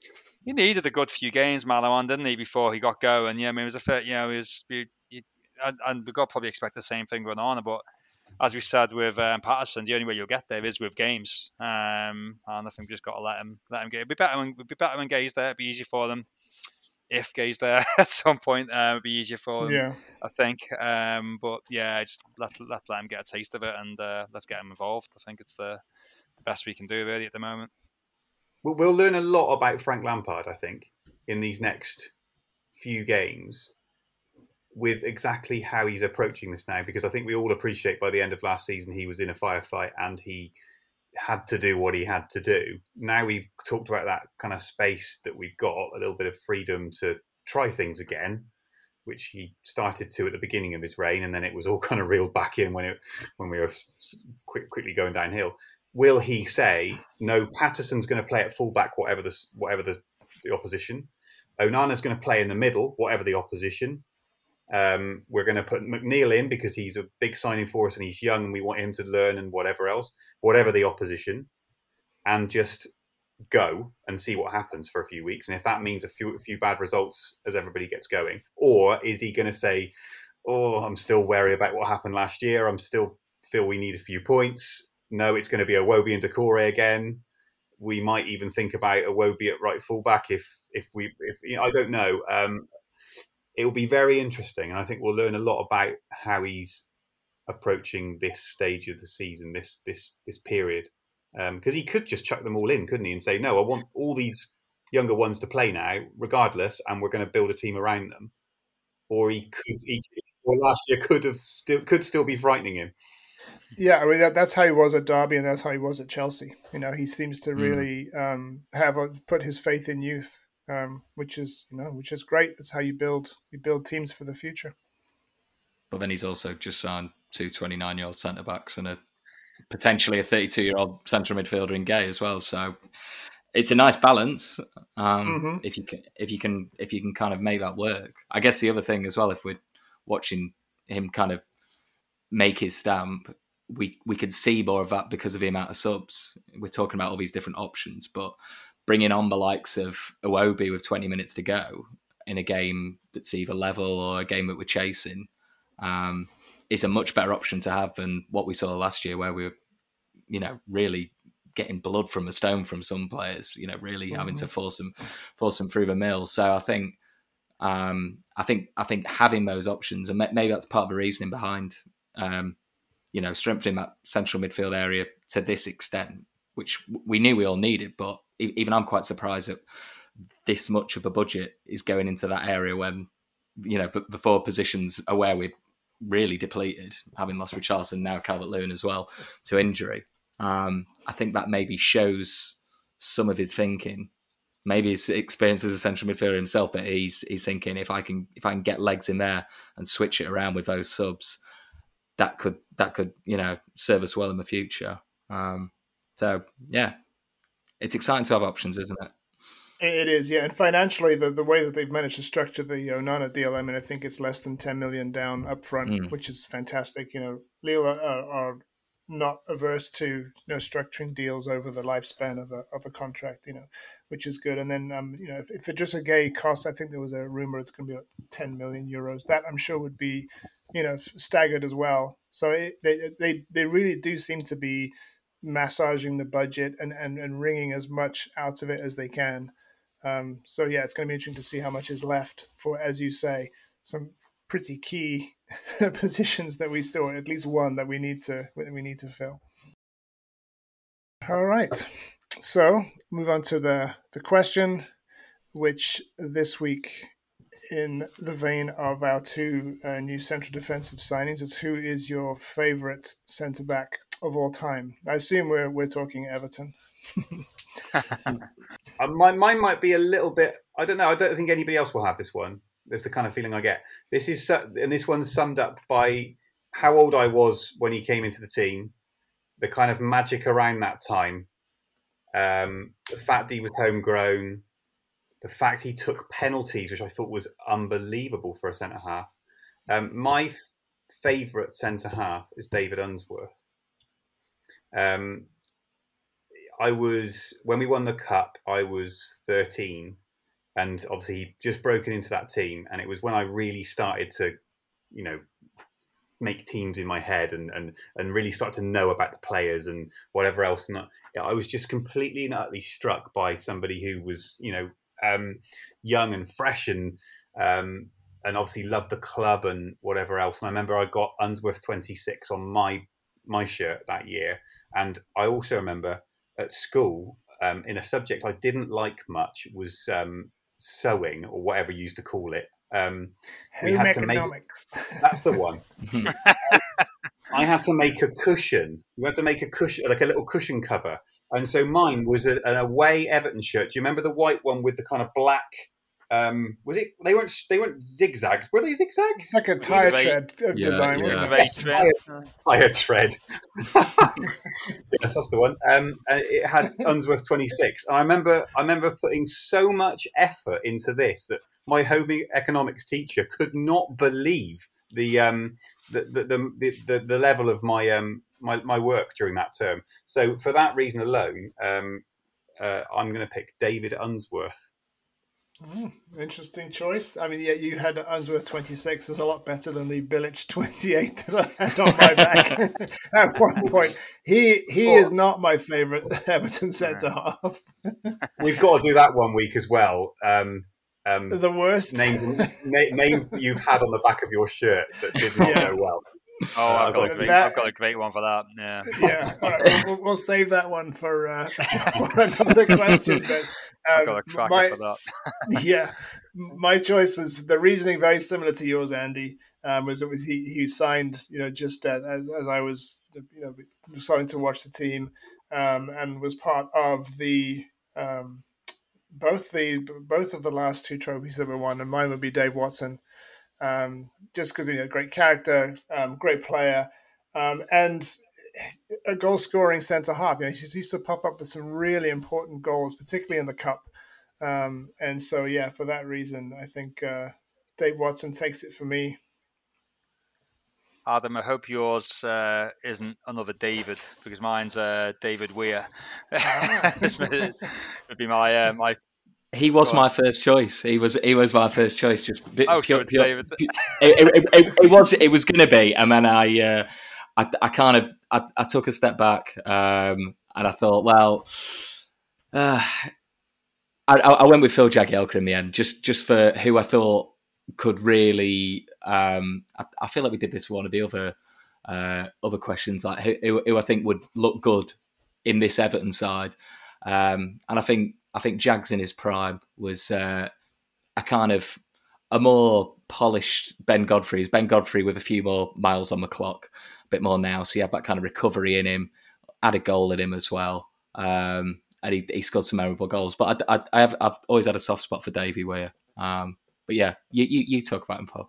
he needed a good few games Malo on, didn't he, before he got going? Yeah, I mean it was a fit. You know he was. He, he, and, and we got probably expect the same thing going on, but as we said with um, Patterson, the only way you'll get there is with games. Um, and I think we've just got to let him let him get. It'd be better when it'd be better when Gueye's there. It'd be easier for them. If Gueye's there at some point, uh, it'd be easier for them. Yeah. I think. Um, but yeah, it's let's let's let him get a taste of it and uh, let's get him involved. I think it's the the best we can do really at the moment. We'll learn a lot about Frank Lampard. I think in these next few games with exactly how he's approaching this now, because I think we all appreciate by the end of last season he was in a firefight and he had to do what he had to do. Now we've talked about that kind of space that we've got, a little bit of freedom to try things again, which he started to at the beginning of his reign, and then it was all kind of reeled back in when it when we were quick, quickly going downhill. Will he say no? Patterson's going to play at fullback, whatever the whatever the, the opposition. Onana's going to play in the middle, whatever the opposition. Um, we're going to put McNeil in because he's a big signing for us and he's young and we want him to learn and whatever else, whatever the opposition, and just go and see what happens for a few weeks. And if that means a few a few bad results as everybody gets going, or is he going to say, "Oh, I'm still wary about what happened last year. I'm still feel we need a few points." No, it's going to be Iwobi and Doucouré again. We might even think about Iwobi at right fullback if if we if you know, I don't know. Um, it will be very interesting, and I think we'll learn a lot about how he's approaching this stage of the season, this this this period, because um, he could just chuck them all in, couldn't he, and say, "No, I want all these younger ones to play now, regardless, and we're going to build a team around them." Or he could, he, or last year could have still could still be frightening him. Yeah, I mean that, that's how he was at Derby, and that's how he was at Chelsea. You know, he seems to hmm. really mm. um, have a, put his faith in youth um, which is you know which is great. That's how you build you build teams for the future. But then he's also just signed two 29 year old centre backs and a potentially a 32 year old central midfielder in Gueye as well. So it's a nice balance um, mm-hmm. if you can if you can if you can kind of make that work. I guess the other thing as well, if we're watching him kind of make his stamp, we we could see more of that because of the amount of subs. We're talking about all these different options, but bringing on the likes of Iwobi with 20 minutes to go in a game that's either level or a game that we're chasing um, is a much better option to have than what we saw last year, where we were, you know, really getting blood from a stone from some players. You know, really mm-hmm. having to mm-hmm. force them, force them through the mill. So I think, um, I think, I think having those options, and maybe that's part of the reasoning behind, um, you know, strengthening that central midfield area to this extent, which we knew we all needed, but even I'm quite surprised that this much of a budget is going into that area when you know the four positions are where we're really depleted, having lost Richarlison now Calvert Lewin as well to injury. Um, I think that maybe shows some of his thinking. Maybe his experience as a central midfielder himself, but he's he's thinking if I can if I can get legs in there and switch it around with those subs, that could that could you know serve us well in the future. Um, so yeah, it's exciting to have options, isn't it? It is, yeah. And financially, the, the way that they've managed to structure the Onana deal, I mean, I think it's less than 10 million down up front, mm. which is fantastic. You know, Lille are, are, not averse to you know structuring deals over the lifespan of a, of a contract, you know, which is good. And then, um, you know, if, if just a Gueye cost, I think there was a rumor it's going to be like 10 million euros. That I'm sure would be, you know, staggered as well. So it, they, they, they really do seem to be massaging the budget and, and, and wringing as much out of it as they can. Um, so yeah, it's going to be interesting to see how much is left for, as you say, some pretty key positions that we still, at least one that we need to we need to fill. All right, so move on to the the question, which this week, in the vein of our two uh, new central defensive signings, is who is your favorite centre back of all time. I assume we're we're talking Everton. uh, my, mine might be a little bit. I don't know. I don't think anybody else will have this one. That's the kind of feeling I get. This is and this one's summed up by how old I was when he came into the team, the kind of magic around that time, um, the fact that he was homegrown, the fact he took penalties, which I thought was unbelievable for a centre half. Um, my favourite centre half is David Unsworth. Um, I was when we won the cup. I was thirteen, and obviously he just broken into that team. And it was when I really started to, you know, make teams in my head and and and really start to know about the players and whatever else. And I was just completely and utterly struck by somebody who was, you know, um, young and fresh and um, and obviously loved the club and whatever else. And I remember I got Unsworth twenty six on my my shirt that year and I also remember at school, um, in a subject I didn't like much, was um, sewing or whatever you used to call it. Um, we had to make that's the one. I had to make a cushion. We had to make a cushion, like a little cushion cover. And so mine was a, an away Everton shirt. Do you remember the white one with the kind of black um, was it? They weren't. They weren't zigzags. Were they zigzags? It's like a tire tread yeah, design, yeah. wasn't it? Tire, tire tread. yes, that's the one. Um, it had Unsworth twenty six. I remember. I remember putting so much effort into this that my home economics teacher could not believe the um the the the, the, the level of my um my, my work during that term. So for that reason alone, um, uh, I'm going to pick David Unsworth. Mm, interesting choice. I mean, yeah, you had Unsworth 26 is a lot better than the Bilić 28 that I had on my back at one point. He he oh. is not my favourite Everton centre half. We've got to do that one week as well. Um, um, the worst name, name, name you've had on the back of your shirt that did not yeah. go well. Oh, I've got, a great, that, I've got a great one for that. Yeah, yeah. Right, we'll, we'll save that one for, uh, for another question. But um, my, for that. yeah, my choice was the reasoning very similar to yours, Andy. Um, was it was he, he signed you know just uh, as, as, I was you know starting to watch the team um, and was part of the um, both the both of the last two trophies that were won, and mine would be Dave Watson um, just because you know great character, um, great player, um, and a goal scoring centre half. You know, he used to pop up with some really important goals, particularly in the cup. Um, and so, yeah, for that reason, I think uh, Dave Watson takes it for me. Adam, I hope yours uh, isn't another David because mine's uh, David Weir. Ah. this would be my uh, my he was my first choice. He was he was my first choice. Just oh, pure, pure, pure, it, it, it, it, was it was going to be, and then I, uh, I I kind of I, I took a step back, um, and I thought, well, uh, I, I went with Phil Jagielka in the end, just just for who I thought could really. Um, I, I, feel like we did this one of the other uh, other questions, like who, who, I think would look good in this Everton side, um, and I think I think Jags in his prime was uh, a kind of a more polished Ben Godfrey's Ben Godfrey with a few more miles on the clock, a bit more now. So he had that kind of recovery in him, had a goal in him as well, um, and he, he, scored some memorable goals. But I, I, I, have I've always had a soft spot for Davy Weir. Um, but yeah, you, you, you talk about him, Paul.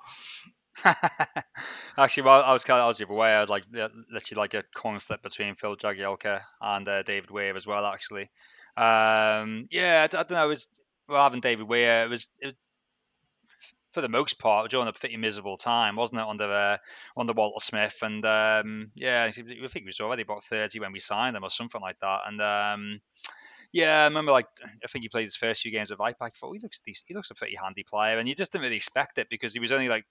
Actually, well, I was kind of I was the other way. I was like literally like a conflict between Phil Jagielka and uh, David Weir as well. Actually, um, yeah, I, I, don't know. It was well, having David Weir, it was, it was for the most part during a pretty miserable time, wasn't it? Under uh, under Walter Smith, and um, yeah, I think he was already about thirty when we signed him or something like that, and um, yeah, I remember like I think he played his first few games with IPAC. I thought he looks decent. he looks a pretty handy player, and you just didn't really expect it because he was only like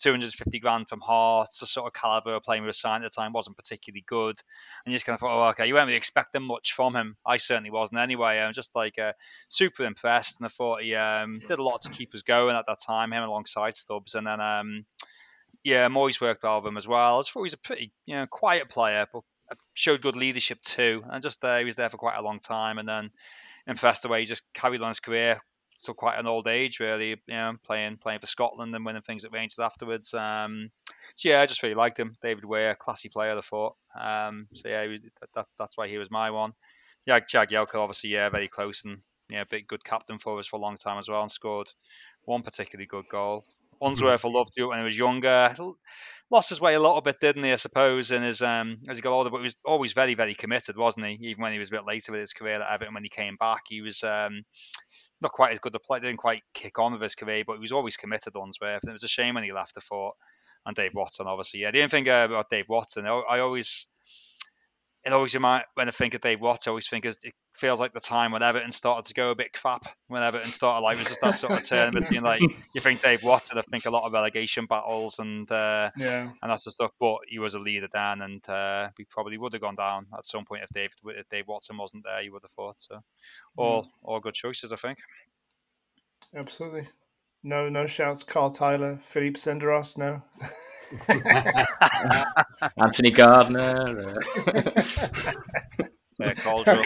250 grand from Hearts. The sort of caliber playing we were signed at the time wasn't particularly good, and you just kind of thought, oh, okay, you weren't really expecting much from him. I certainly wasn't anyway. I'm just like uh, super impressed, and I thought he um, did a lot to keep us going at that time. Him alongside Stubbs, and then. Um, yeah, Moyes worked well with him as well. I thought he was a pretty, you know, quiet player, but showed good leadership too, and just there he was there for quite a long time, and then impressed the way he just carried on his career till quite an old age, really. You know, playing playing for Scotland and winning things at Rangers afterwards. Um, so yeah, I just really liked him. David Weir, classy player, I thought. Um, so yeah, was, that, that's why he was my one. Yeah, Jagielka, obviously, yeah, very close and yeah, big good captain for us for a long time as well, and scored one particularly good goal. Unsworth, I loved it when he was younger lost his way a little bit, didn't he? I suppose, in his um, as he got older, but he was always very, very committed, wasn't he? Even when he was a bit later with his career at Everton, when he came back, he was um, not quite as good a player. Didn't quite kick on with his career, but he was always committed. Unsworth, and it was a shame when he left. I thought, and Dave Watson, obviously, yeah. The only thing uh, about Dave Watson, I always it always remind when I think of Dave Watts, I always think it feels like the time when Everton started to go a bit crap. When Everton started like was that sort of turn between like you think Dave Watts, and I think a lot of relegation battles and uh, yeah, and that sort of stuff. But he was a leader then, and uh, we probably would have gone down at some point if Dave if Dave Watson wasn't there. You would have thought so. All mm. all good choices, I think. Absolutely. No, no shouts. Carl Tiler, Philippe Senderos, no. Anthony Gardner. Uh... yeah, cold drop.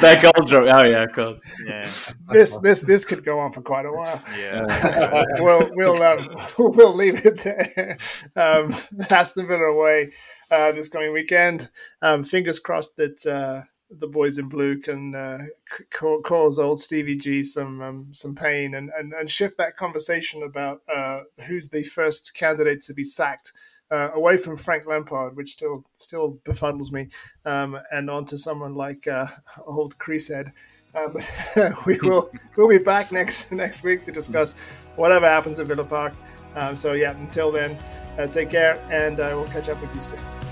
They're cold drop. Oh yeah, cool. Yeah, This this this could go on for quite a while. yeah. we'll we'll um, we'll leave it there. Um, Aston Villa away uh, this coming weekend. Um, fingers crossed that uh, the boys in blue can uh, cause old Stevie G some um, some pain and, and, and shift that conversation about uh, who's the first candidate to be sacked. Uh, away from Frank Lampard, which still still befuddles me, um, and onto someone like uh, old Creasehead. Um, we will we'll be back next next week to discuss whatever happens at Villa Park. Um, so yeah, until then, uh, take care, and uh, we'll catch up with you soon.